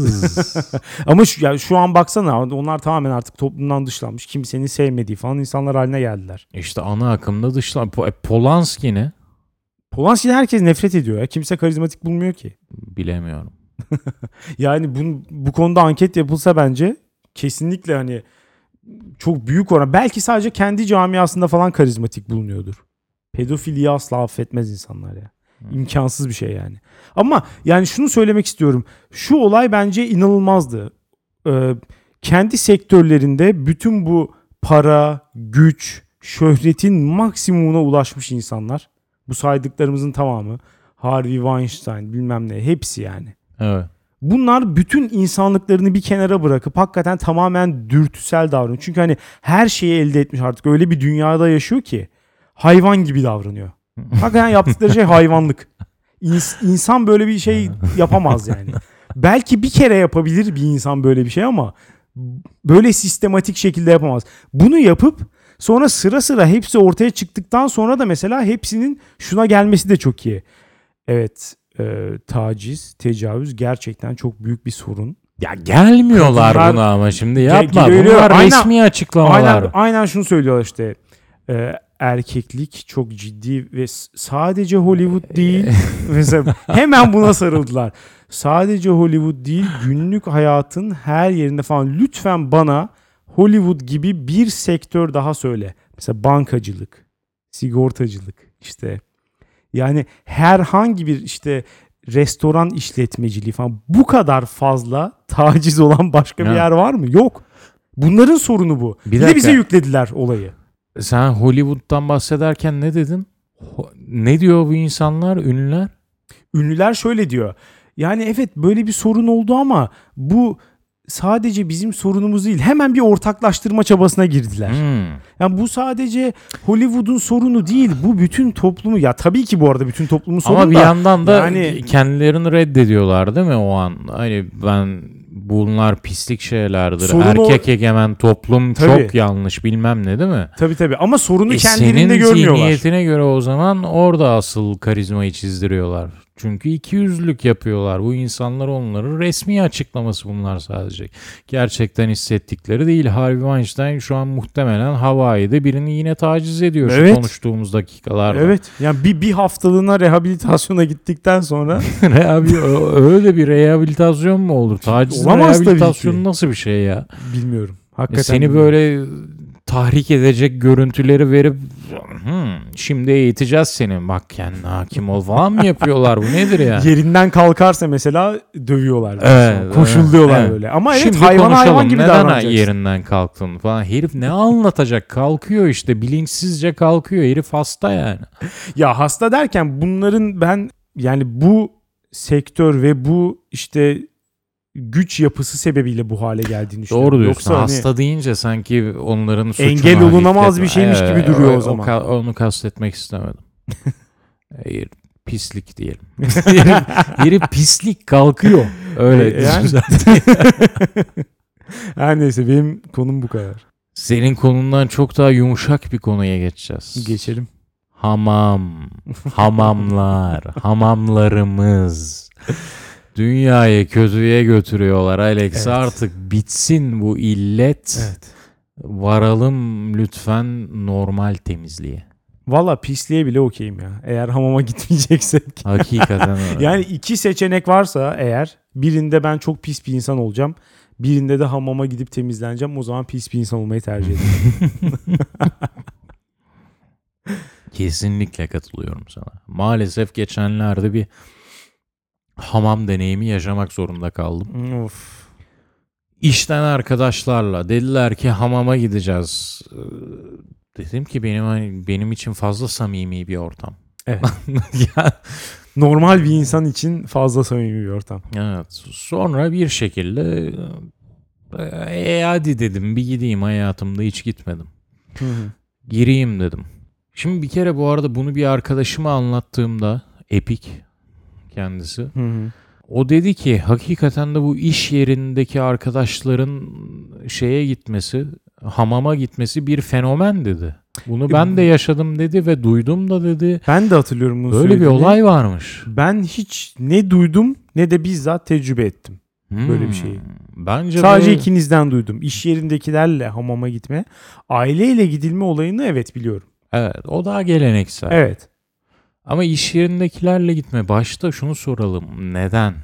Ama şu, ya şu an baksana onlar tamamen artık toplumdan dışlanmış. Kimsenin sevmediği falan insanlar haline geldiler. işte ana akımda dışlan. Po- e, Polanski ne? Polanski'den herkes nefret ediyor ya. Kimse karizmatik bulmuyor ki. Bilemiyorum. Yani bu, bu konuda anket yapılsa bence kesinlikle hani çok büyük oran. Belki sadece kendi camiasında falan karizmatik bulunuyordur. Pedofiliyi asla affetmez insanlar ya. İmkansız bir şey yani. Ama yani şunu söylemek istiyorum. Şu olay bence inanılmazdı. Ee, kendi sektörlerinde bütün bu para, güç, şöhretin maksimumuna ulaşmış insanlar. Bu saydıklarımızın tamamı. Harvey Weinstein bilmem ne hepsi yani. Evet. Bunlar bütün insanlıklarını bir kenara bırakıp hakikaten tamamen dürtüsel davranıyor. Çünkü hani her şeyi elde etmiş artık öyle bir dünyada yaşıyor ki hayvan gibi davranıyor. Hakikaten yaptıkları şey hayvanlık. İns- insan böyle bir şey yapamaz yani. Belki bir kere yapabilir bir insan böyle bir şey ama böyle sistematik şekilde yapamaz. Bunu yapıp sonra sıra sıra hepsi ortaya çıktıktan sonra da mesela hepsinin şuna gelmesi de çok iyi. Evet e, taciz, tecavüz gerçekten çok büyük bir sorun. Ya gelmiyorlar Kadınlar- buna ama şimdi yapma. geliyor. Bunlar Aynen- resmi açıklamalar. Aynen, aynen şunu söylüyorlar işte. E, erkeklik çok ciddi ve sadece Hollywood değil. Mesela hemen buna sarıldılar. Sadece Hollywood değil günlük hayatın her yerinde falan. Lütfen bana Hollywood gibi bir sektör daha söyle. Mesela bankacılık, sigortacılık işte. Yani herhangi bir işte restoran işletmeciliği falan bu kadar fazla taciz olan başka bir Ya. yer var mı? Yok. Bunların sorunu bu. Bir Bir, de bize yüklediler olayı. Sen Hollywood'dan bahsederken ne dedin? Ne diyor bu insanlar, ünlüler? Ünlüler şöyle diyor. Yani evet böyle bir sorun oldu ama bu sadece bizim sorunumuz değil. Hemen bir ortaklaştırma çabasına girdiler. Hmm. Yani bu sadece Hollywood'un sorunu değil. Bu bütün toplumu ya tabii ki bu arada bütün toplumun sorunu Ama bir da yandan da yani- kendilerini reddediyorlar değil mi o an? Hani ben bunlar pislik şeylerdir. Sorun o- Erkek egemen toplum Tabii. çok yanlış bilmem ne değil mi? tabii tabii ama sorunu E kendilerinde senin görmüyorlar. zihniyetine göre o zaman orada asıl karizmayı çizdiriyorlar. Çünkü iki yüzlülük yapıyorlar. Bu insanlar onların resmi açıklaması bunlar sadece. Gerçekten hissettikleri değil. Harvey Weinstein şu an muhtemelen Hawaii'de birini yine taciz ediyor şu Evet. konuştuğumuz dakikalarda. Evet. Yani bir bir haftalığına rehabilitasyona gittikten sonra öyle bir rehabilitasyon mu olur? Taciz rehabilitasyonu nasıl bir şey ya? bilmiyorum. E Hakikaten Seni bilmiyorum. böyle tahrik edecek görüntüleri verip "Hmm, şimdi eğiteceğiz seni bak kendine hakim ol falan mı yapıyorlar bu nedir ya? yerinden kalkarsa mesela dövüyorlar. Evet, Koşulluyorlar evet. böyle. Ama evet Şimdi hayvan hayvan gibi Neden davranacaksın. yerinden kalktın falan. Herif ne anlatacak? Kalkıyor işte bilinçsizce kalkıyor. Herif hasta yani. Ya hasta derken bunların ben yani bu sektör ve bu işte güç yapısı sebebiyle bu hale geldiğini düşünüyorum. Doğru diyorsun. Yoksa hani hasta deyince sanki onların suçunu Engel olunamaz bir şeymiş gibi Evet, duruyor o o zaman. ka- onu kastetmek istemedim. Hayır, pislik diyelim. herif, herif pislik kalkıyor. Öyle. E, yani. güzel. her neyse benim konum bu kadar. Senin konundan çok daha yumuşak bir konuya geçeceğiz. Geçelim. Hamam, hamamlar, hamamlarımız. Dünyayı kötüye götürüyorlar Alex. Evet. Artık bitsin bu illet. Evet. Varalım lütfen normal temizliğe. Valla pisliğe bile okeyim ya. Eğer hamama gitmeyeceksek. Hakikaten öyle. Yani iki seçenek varsa eğer birinde ben çok pis bir insan olacağım. Birinde de hamama gidip temizleneceğim. O zaman pis bir insan olmayı tercih ederim. Kesinlikle katılıyorum sana. Maalesef geçenlerde bir hamam deneyimi yaşamak zorunda kaldım. of. İşten arkadaşlarla dediler ki hamama gideceğiz. Ee, Dedim ki benim hani benim için fazla samimi bir ortam. Evet. ya, Normal bir insan için fazla samimi bir ortam. evet. Sonra bir şekilde e, hadi dedim bir gideyim hayatımda hiç gitmedim. Gireyim dedim. Şimdi bir kere bu arada bunu bir arkadaşıma anlattığımda Epik kendisi. Hı hı. O dedi ki hakikaten de bu iş yerindeki arkadaşların şeye gitmesi, hamama gitmesi bir fenomen dedi. Bunu ben de yaşadım dedi ve duydum da dedi. Ben de hatırlıyorum bunu Böyle bir olay varmış. Ben hiç ne duydum ne de bizzat tecrübe ettim. Böyle bir Hmm. şeyi. Bence Sadece de- ikinizden duydum. İş yerindekilerle hamama gitme. Aileyle gidilme olayını evet biliyorum. Evet o daha geleneksel. Evet. Ama iş yerindekilerle gitme. Başta şunu soralım. Neden?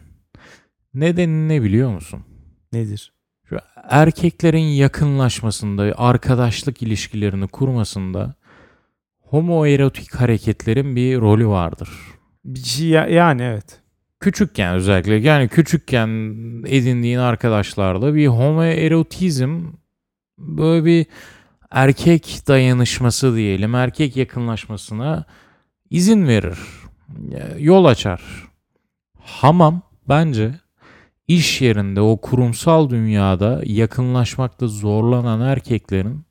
Nedeni ne biliyor musun? Nedir? Şu erkeklerin yakınlaşmasında, arkadaşlık ilişkilerini kurmasında homoerotik hareketlerin bir rolü vardır. Şey ya- yani evet. Küçükken özellikle yani küçükken edindiğin arkadaşlarla bir homoerotizm böyle bir erkek dayanışması diyelim, erkek yakınlaşmasına izin verir. Yol açar. Hamam bence iş yerinde o kurumsal dünyada yakınlaşmakta zorlanan erkeklerin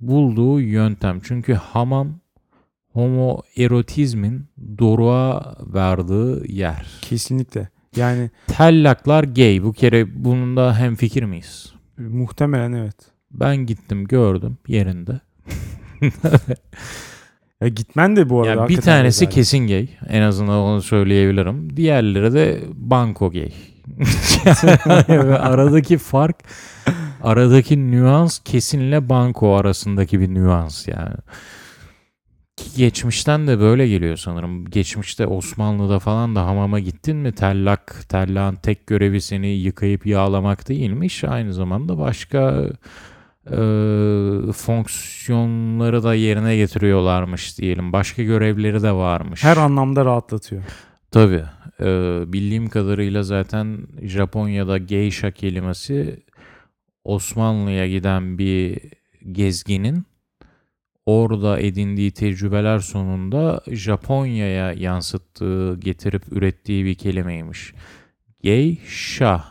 bulduğu yöntem. Çünkü hamam homoerotizmin doruğa verdiği yer. Kesinlikle. Yani Tellaklar gay. Bu kere bunun hem fikir miyiz? muhtemelen evet. Ben gittim gördüm yerinde. Ya gitmen de bu arada Ya bir tanesi rezalet. kesin gay. En azından onu söyleyebilirim. Diğerleri de banko gay. Aradaki fark aradaki nüans kesinle banko arasındaki bir nüans yani. Geçmişten de böyle geliyor sanırım. Geçmişte Osmanlı'da falan da hamama gittin mi tellak, tellağın tek görevi seni yıkayıp yağlamak değilmiş. Aynı zamanda başka e, fonksiyonları da yerine getiriyorlarmış diyelim. Başka görevleri de varmış. her anlamda rahatlatıyor. Tabii. E, bildiğim kadarıyla zaten Japonya'da geisha kelimesi Osmanlı'ya giden bir gezginin orada edindiği tecrübeler sonunda Japonya'ya yansıttığı, getirip ürettiği bir kelimeymiş. Geisha.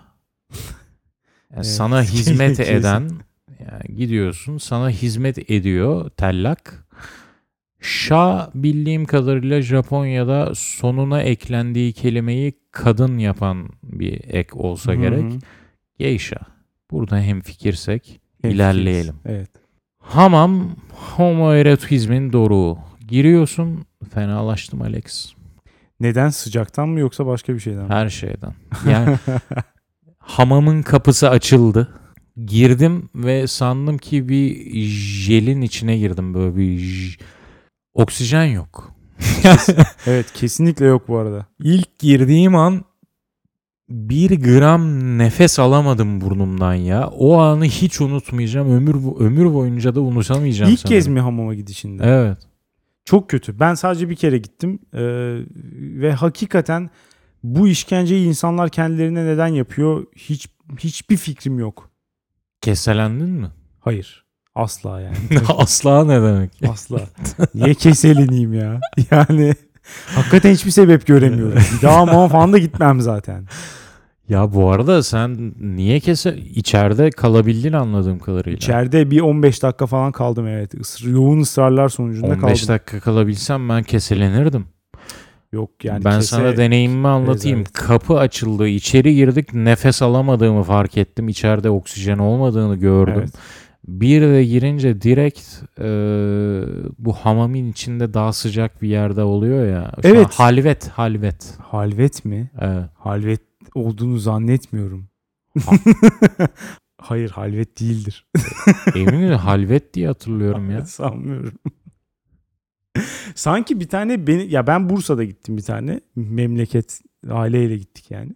Yani sana Kesin. hizmet eden yani gidiyorsun sana hizmet ediyor tellak. Şa bildiğim kadarıyla Japonya'da sonuna eklendiği kelimeyi kadın yapan bir ek olsa Hı hı. gerek. Geisha. Burada hem fikirsek Hemfikiriz. ilerleyelim. Evet. Hamam homoerotizmin doruğu. Giriyorsun fenalaştım Alex. Neden sıcaktan mı yoksa başka bir şeyden mi? Her şeyden. Yani hamamın kapısı açıldı. Girdim ve sandım ki bir jelin içine girdim böyle bir j- oksijen yok. Evet kesinlikle yok bu arada. İlk girdiğim an bir gram nefes alamadım burnumdan ya. O anı hiç unutmayacağım. Ömür ömür boyunca da unutamayacağım. İlk sanırım. kez mi hamama gidişinde? Evet. Çok kötü. Ben sadece bir kere gittim Ee, ve hakikaten bu işkenceyi insanlar kendilerine neden yapıyor hiç hiçbir fikrim yok. Keselendin mi? Hayır. Asla yani. Asla ne demek? Asla. Niye keseleneyim ya? Yani hakikaten hiçbir sebep göremiyorum. Bir daha hamama falan da gitmem zaten. Ya bu arada sen niye kese içeride kalabildin anladığım kadarıyla. İçeride bir 15 dakika falan kaldım evet. Isır, yoğun ısrarlar sonucunda 15 kaldım. dakika kalabilsem ben keselenirdim. Yok yani ben kese- sana deneyimimi anlatayım. rezalet. Kapı açıldı, içeri girdik, nefes alamadığımı fark ettim. İçeride oksijen olmadığını gördüm. Evet. Bir de girince direkt e, bu hamamın içinde daha sıcak bir yerde oluyor ya. Şu Evet. halvet, halvet. Halvet mi? Evet. Halvet olduğunu zannetmiyorum. Hayır halvet değildir. Eminim halvet diye hatırlıyorum ya. Sanmıyorum. Sanki bir tane beni ya ben Bursa'da gittim bir tane. Memleket aileyle gittik yani.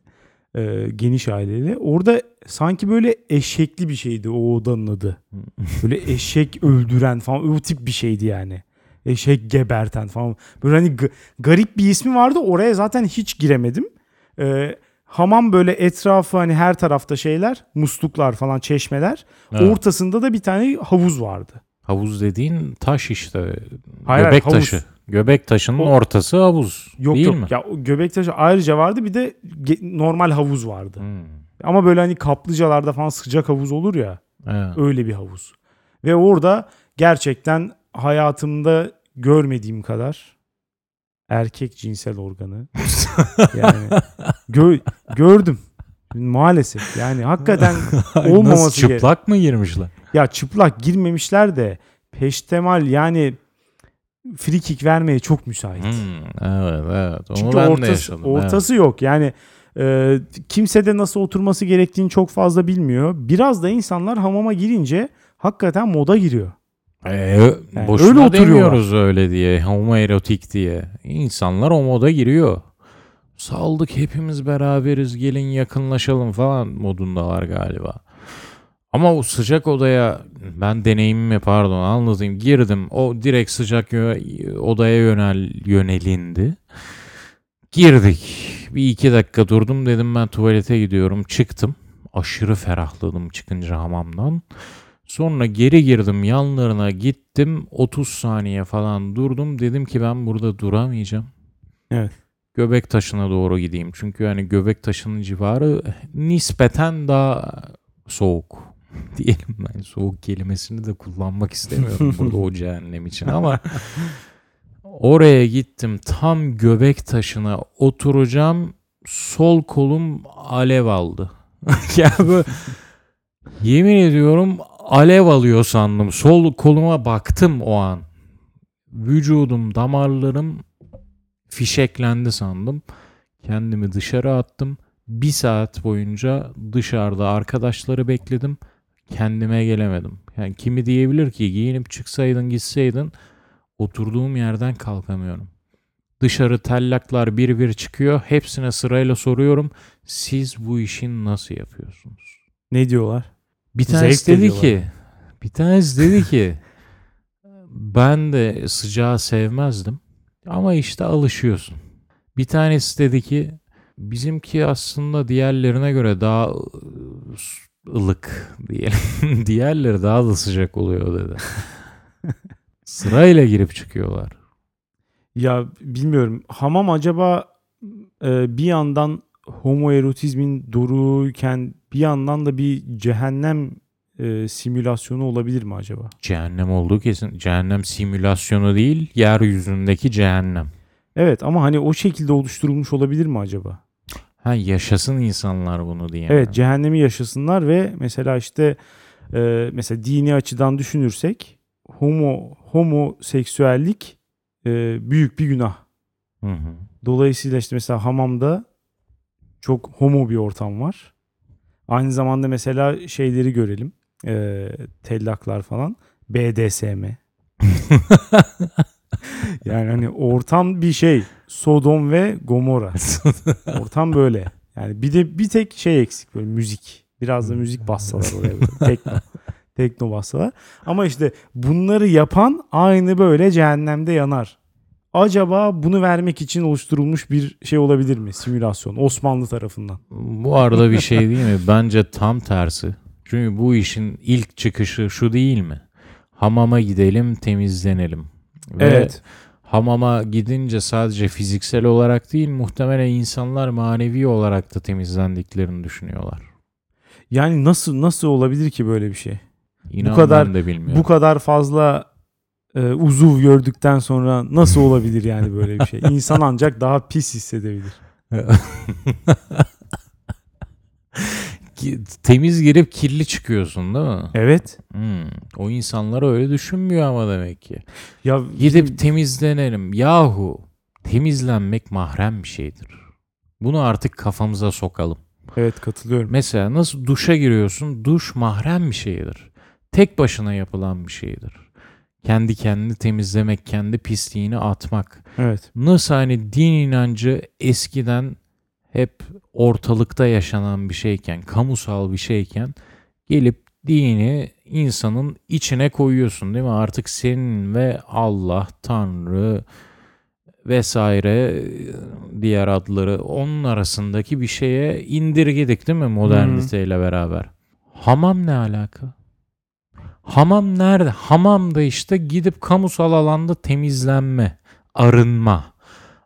Ee, geniş aileyle. Orada sanki böyle eşekli bir şeydi o odanın adı. Böyle eşek öldüren falan o tip bir şeydi yani. Eşek geberten falan. Böyle hani garip bir ismi vardı oraya zaten hiç giremedim. Ee, hamam böyle etrafı hani her tarafta şeyler musluklar falan çeşmeler. Evet. ortasında da bir tane havuz vardı Havuz dediğin taş işte. Hayır, Göbek havuz. taşı. Göbek taşının O- ortası havuz. Yok değil yok. mi? Ya o Göbektaşı ayrıca vardı bir de normal havuz vardı. Hmm. Ama böyle hani kaplıcalarda falan sıcak havuz olur ya. Evet. Öyle bir havuz. Ve orada gerçekten hayatımda görmediğim kadar erkek cinsel organı yani gö- gördüm. Maalesef. Yani hakikaten olmaması Nasıl çıplak mı girmişler? Ya çıplak girmemişler de peştemal yani free kick vermeye çok müsait. Hmm, evet evet. Onu Çünkü ben de ortası, yaşadım. ortası yok. Yani e, kimse de nasıl oturması gerektiğini çok fazla bilmiyor. Biraz da insanlar hamama girince hakikaten moda giriyor. evet. Ee, Yani boşuna öyle demiyoruz öyle diye. Homoerotik diye. İnsanlar o moda giriyor. Saldık hepimiz beraberiz gelin yakınlaşalım falan modundalar galiba. Ama o sıcak odaya ben deneyimimi pardon anlatayım girdim. O direkt sıcak odaya yönel yönelindi. Girdik. Bir iki dakika durdum dedim ben tuvalete gidiyorum. Çıktım. Aşırı ferahladım çıkınca hamamdan. Sonra geri girdim yanlarına gittim. 30 saniye falan durdum. Dedim ki ben burada duramayacağım. Evet. Göbek taşına doğru gideyim. Çünkü yani göbek taşının civarı nispeten daha soğuk. Diyelim ben soğuk kelimesini de kullanmak istemiyorum burada o cehennem için ama oraya gittim tam göbek taşına oturacağım sol kolum alev aldı. ya böyle yemin ediyorum alev alıyor sandım. Sol koluma baktım o an. Vücudum, damarlarım fişeklendi sandım. Kendimi dışarı attım. Bir saat boyunca dışarıda arkadaşları bekledim. Kendime gelemedim. Yani kimi diyebilir ki giyinip çıksaydın gitseydin oturduğum yerden kalkamıyorum. Dışarı tellaklar bir bir çıkıyor. Hepsine sırayla soruyorum. Siz bu işin nasıl yapıyorsunuz? Ne diyorlar? Bir Zevk tanesi de dedi diyorlar. ki bir tanesi dedi ki ben de sıcağı sevmezdim ama işte alışıyorsun. Bir tanesi dedi ki bizimki aslında diğerlerine göre daha ı- ılık diyelim. Diğerleri daha da sıcak oluyor dedi. Sırayla girip çıkıyorlar. Ya bilmiyorum. Hamam acaba e, bir yandan homoerotizmin doruğuyken bir bir yandan da bir cehennem e, simülasyonu olabilir mi acaba? Cehennem olduğu kesin. Cehennem simülasyonu değil, yeryüzündeki cehennem. Evet ama hani o şekilde oluşturulmuş olabilir mi acaba? Ha yaşasın insanlar bunu diye. Evet cehennemi yaşasınlar ve mesela işte e, mesela dini açıdan düşünürsek homo homoseksüellik e, büyük bir günah. Hı hı. Dolayısıyla işte mesela hamamda çok homo bir ortam var. Aynı zamanda mesela şeyleri görelim. E, tellaklar falan. BDSM. yani hani ortam bir şey. Sodom ve Gomorra. Ortam böyle. Yani bir de bir tek şey eksik böyle müzik. Biraz da müzik bassalar oraya. Böyle. Tekno. Tekno bassalar. Ama işte bunları yapan aynı böyle cehennemde yanar. Acaba bunu vermek için oluşturulmuş bir şey olabilir mi? Simülasyon Osmanlı tarafından. Bu arada bir şey değil mi? Bence tam tersi. Çünkü bu işin ilk çıkışı şu değil mi? Hamama gidelim, temizlenelim. Ve Evet. Hamama gidince sadece fiziksel olarak değil, muhtemelen insanlar manevi olarak da temizlendiklerini düşünüyorlar. Yani nasıl nasıl olabilir ki böyle bir şey? İnan kadar- ben de bilmiyorum. Bu kadar fazla e, uzuv gördükten sonra nasıl olabilir yani böyle bir şey? İnsan ancak daha pis hissedebilir. Temiz girip kirli çıkıyorsun değil mi? Evet. Hmm, O insanlar öyle düşünmüyor ama demek ki. Ya Gidip temizlenelim. Yahu temizlenmek mahrem bir şeydir. Bunu artık kafamıza sokalım. evet katılıyorum. Mesela nasıl duşa giriyorsun? Duş mahrem bir şeydir. Tek başına yapılan bir şeydir. Kendi kendini temizlemek, kendi pisliğini atmak. Evet. Nasıl hani din inancı eskiden hep ortalıkta yaşanan bir şeyken, kamusal bir şeyken gelip dini insanın içine koyuyorsun değil mi? Artık senin ve Allah, Tanrı vesaire diğer adları onun arasındaki bir şeye indirgedik değil mi moderniteyle beraber? Hamam ne alaka? Hamam nerede? Hamam da işte gidip kamusal alanda temizlenme, arınma.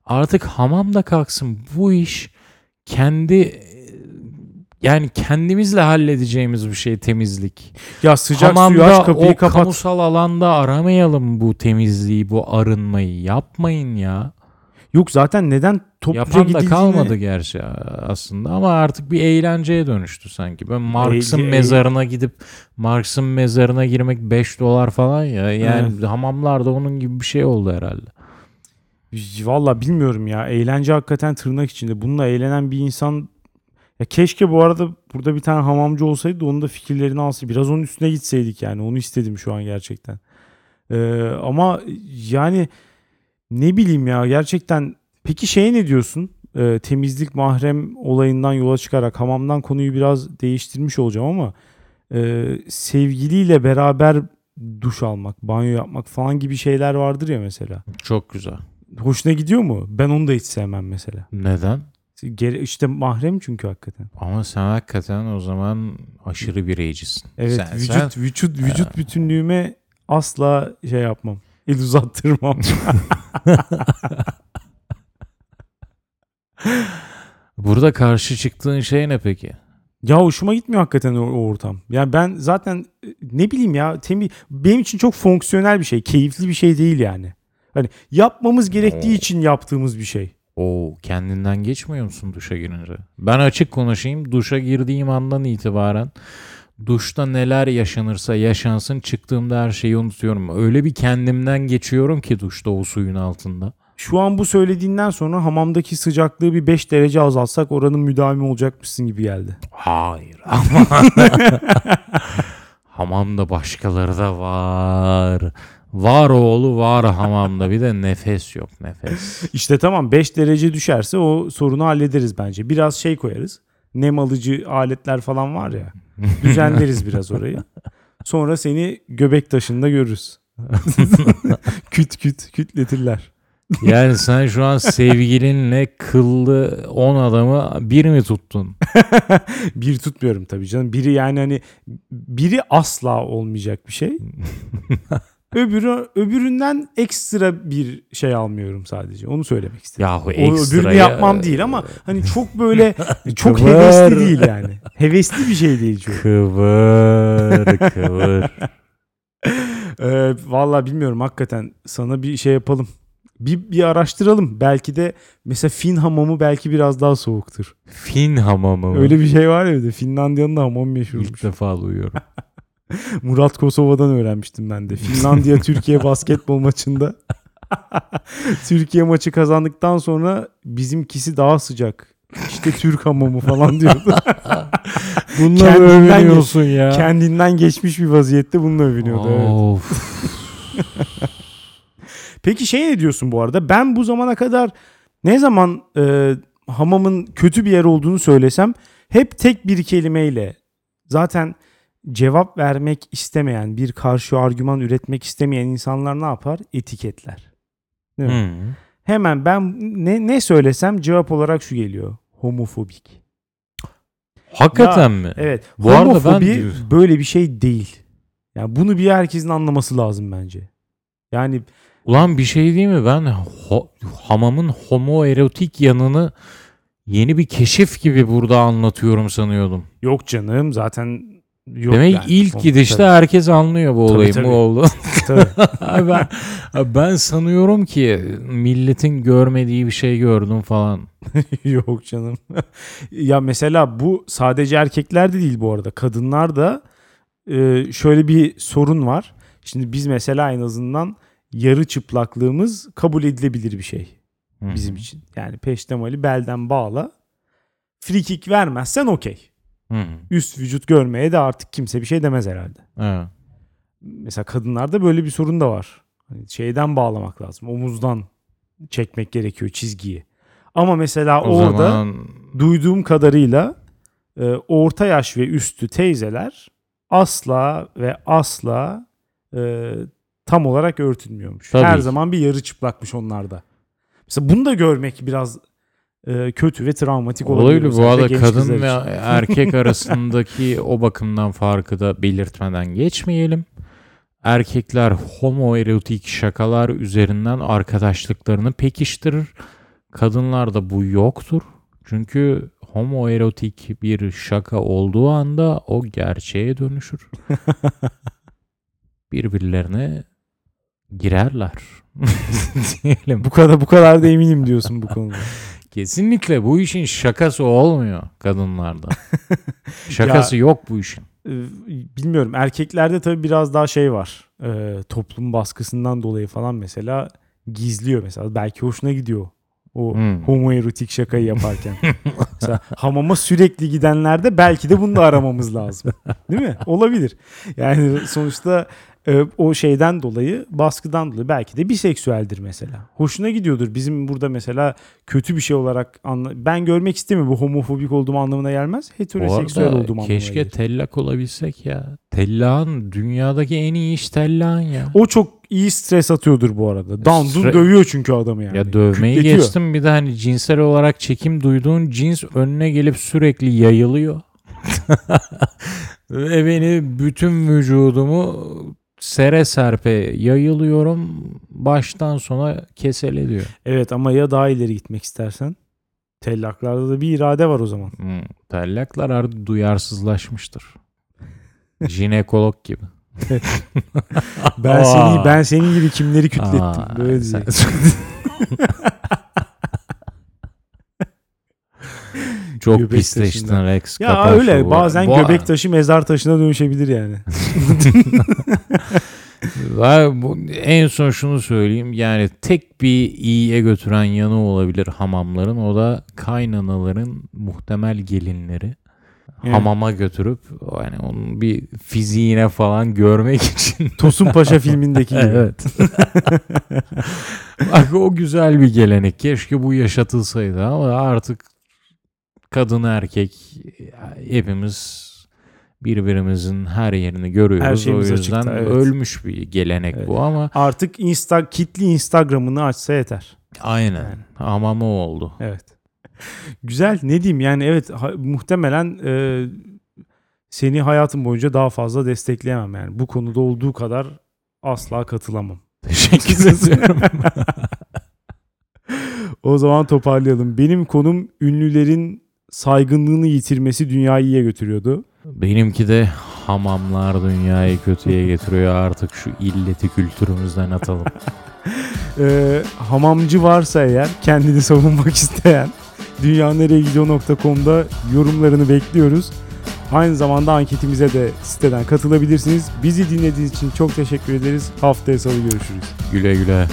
Artık hamam da kalksın. Bu iş kendi yani kendimizle halledeceğimiz bir şey temizlik. Ya sıcak suyu Hamamda aç kapıyı o kapat. kamusal alanda aramayalım bu temizliği, bu arınmayı. Yapmayın ya. Yok zaten neden topluca Yapan da gidildiğini... kalmadı gerçi aslında ama artık bir eğlenceye dönüştü sanki. Ben Marx'ın Eğlence- mezarına gidip Marx'ın mezarına girmek 5 dolar falan ya. Yani hamamlarda onun gibi bir şey oldu herhalde. Valla bilmiyorum ya. Eğlence hakikaten tırnak içinde. Bununla eğlenen bir insan... Ya keşke bu arada burada bir tane hamamcı olsaydı onun da fikirlerini alsaydı. Biraz onun üstüne gitseydik yani. Onu istedim şu an gerçekten. Ee, ama yani ne bileyim ya gerçekten... Peki şeye ne diyorsun? Ee, temizlik mahrem olayından yola çıkarak hamamdan konuyu biraz değiştirmiş olacağım ama e, sevgiliyle beraber duş almak, banyo yapmak falan gibi şeyler vardır ya mesela. Çok güzel. Hoşuna gidiyor mu? Ben onu da hiç sevmem mesela. Neden? Gere işte mahrem çünkü hakikaten. Ama sen hakikaten o zaman aşırı bireycisin. Evet Sen- vücut sen- vücut vücut bütünlüğüme asla şey yapmam. El uzattırmam. Burada karşı çıktığın şey ne peki? ya hoşuma gitmiyor hakikaten o, o ortam. Yani ben zaten e, ne bileyim ya temiz benim için çok fonksiyonel bir şey. Keyifli bir şey değil yani. Hani yapmamız gerektiği Oo. için yaptığımız bir şey. Oo, kendinden geçmiyor musun duşa girince? Ben açık konuşayım. Duşa girdiğim andan itibaren duşta neler yaşanırsa yaşansın çıktığımda her şeyi unutuyorum. Öyle bir kendimden geçiyorum ki duşta o suyun altında. Şu an bu söylediğinden sonra hamamdaki sıcaklığı bir 5 derece azaltsak oranın müdavimi olacakmışsın gibi geldi. Hayır ama hamamda başkaları da var. Var oğlu var hamamda bir de nefes yok nefes. İşte tamam 5 derece düşerse o sorunu hallederiz bence. Biraz şey koyarız. Nem alıcı aletler falan var ya. Düzenleriz biraz orayı. Sonra seni göbek taşında görürüz. küt küt kütletirler. Yani sen şu an sevgilinle kıllı 10 adamı bir mi tuttun? Bir tutmuyorum tabii canım. Biri yani hani biri asla olmayacak bir şey. Öbürü öbüründen ekstra bir şey almıyorum sadece. Onu söylemek istedim. Yahu O ekstra öbürünü yapmam değil ama hani çok böyle çok hevesli değil yani. Hevesli bir şey değil çok. Kıvır kıvır. Ee, vallahi bilmiyorum hakikaten sana bir şey yapalım. Bir, bir araştıralım. Belki de mesela Fin hamamı belki biraz daha soğuktur. Fin hamamı mı? Öyle bir şey var ya bir de Finlandiya'nın da hamamı meşhurmuş. İlk defa duyuyorum. Murat Kosova'dan öğrenmiştim ben de. Finlandiya Türkiye basketbol maçında. Türkiye maçı kazandıktan sonra bizimkisi daha sıcak. İşte Türk hamamı falan diyordu. Bununla övünüyorsun ya. Kendinden geçmiş bir vaziyette bununla övünüyordu. evet. Peki şey ne diyorsun bu arada? Ben bu zamana kadar ne zaman e, hamamın kötü bir yer olduğunu söylesem hep tek bir kelimeyle zaten cevap vermek istemeyen, bir karşı argüman üretmek istemeyen insanlar ne yapar? Etiketler. Değil mi? Hmm. Hemen ben ne ne söylesem cevap olarak şu geliyor. Homofobik. Hakikaten mi? Evet. Bu arada ben homofobi böyle bir şey değil. Yani bunu bir herkesin anlaması lazım bence. Yani Ulan bir şey değil mi? Ben ho- hamamın homoerotik yanını yeni bir keşif gibi burada anlatıyorum sanıyordum. yok canım zaten yok Demek yani. ilk Homo- gidişte tabii, herkes anlıyor bu Tabii, olayın tabii. bu oldu. tabii. ben, ben sanıyorum ki milletin görmediği bir şey gördüm falan. yok canım. ya mesela bu sadece erkeklerde değil bu arada. Kadınlar da e, şöyle bir sorun var. Şimdi biz mesela en azından yarı çıplaklığımız kabul edilebilir bir şey. Hı. bizim için. Yani peştemali belden bağla. Free kick vermezsen okey. Üst vücut görmeye de artık kimse bir şey demez herhalde. Evet. Mesela kadınlarda böyle bir sorun da var. Hani şeyden bağlamak lazım. Omuzdan çekmek gerekiyor çizgiyi. Ama mesela O orada zaman duyduğum kadarıyla e, orta yaş ve üstü teyzeler asla ve asla e, tam olarak örtülmüyormuş. Tabii Her zaman bir yarı çıplakmış onlarda. Mesela bunu da görmek biraz e, kötü ve travmatik olabilir. Olabilir bu arada kadın ve erkek arasındaki o bakımdan farkı da belirtmeden geçmeyelim. Erkekler homoerotik şakalar üzerinden arkadaşlıklarını pekiştirir. Kadınlarda bu yoktur. Çünkü homoerotik bir şaka olduğu anda o gerçeğe dönüşür. Birbirlerine girerler. Diyelim. Bu kadar bu kadar da eminim diyorsun bu konuda. Kesinlikle bu işin şakası olmuyor kadınlarda. Şakası yok bu işin. E, bilmiyorum erkeklerde tabii biraz daha şey var. E, toplum baskısından dolayı falan mesela gizliyor mesela. Belki hoşuna gidiyor o Hmm. homoerotik şakayı yaparken. mesela hamama sürekli gidenlerde belki de bunu da aramamız lazım. Değil mi? Olabilir. Yani sonuçta e, o şeyden dolayı baskıdan dolayı belki de biseksüeldir mesela. Hoşuna gidiyordur. Bizim burada mesela kötü bir şey olarak anla ben görmek istemiyorum. Bu homofobik olduğum anlamına gelmez. Heteroseksüel olduğum anlamına keşke gelir. tellak olabilsek ya. Tellağın dünyadaki en iyi iş tellağın ya. O çok iyi stres atıyordur bu arada. Dandun Stre- dövüyor çünkü adamı yani. ya dövmeyi Kütletiyor. geçtim bir de hani cinsel olarak çekim duyduğun cins önüne gelip sürekli yayılıyor. Ve beni bütün vücudumu sere serpe yayılıyorum. Baştan sona kesele diyor. Evet ama ya daha ileri gitmek istersen tellaklarda da bir irade var o zaman. Hmm, tellaklar artık duyarsızlaşmıştır. Jinekolog gibi. Ben seni ben senin gibi kimleri kütlettim Aa, böyle sen- Çok Göbek pisleştin taşından. Rex. Ya öyle şovu. bazen Bu- göbek taşı mezar taşına dönüşebilir yani. En son şunu söyleyeyim. Yani tek bir iyiye götüren yanı olabilir hamamların. O da kaynanaların muhtemel gelinleri. Evet. Hamama götürüp yani onun bir fiziğine falan görmek için. Tosun Paşa filmindeki gibi. evet. Bak o güzel bir gelenek. Keşke bu yaşatılsaydı ama artık kadın erkek hepimiz birbirimizin her yerini görüyoruz. Her o yüzden açıkta, evet. ölmüş bir gelenek Evet. bu ama Artık insta kitli Instagram'ını açsa yeter. aynen Yani. hamama oldu. Evet. Güzel ne diyeyim yani evet ha- muhtemelen e, seni hayatın boyunca daha fazla destekleyemem yani. Bu konuda olduğu kadar asla katılamam. Teşekkür ediyorum. O zaman toparlayalım. Benim konum ünlülerin saygınlığını yitirmesi dünyayı iyiye götürüyordu. Benimki de hamamlar dünyayı kötüye getiriyor artık şu illeti kültürümüzden atalım. Ee, hamamcı varsa eğer kendini savunmak isteyen dünyanereyegidiyor.com'da yorumlarını bekliyoruz. Aynı zamanda anketimize de siteden katılabilirsiniz. Bizi dinlediğiniz için çok teşekkür ederiz. Haftaya salı görüşürüz. Güle güle.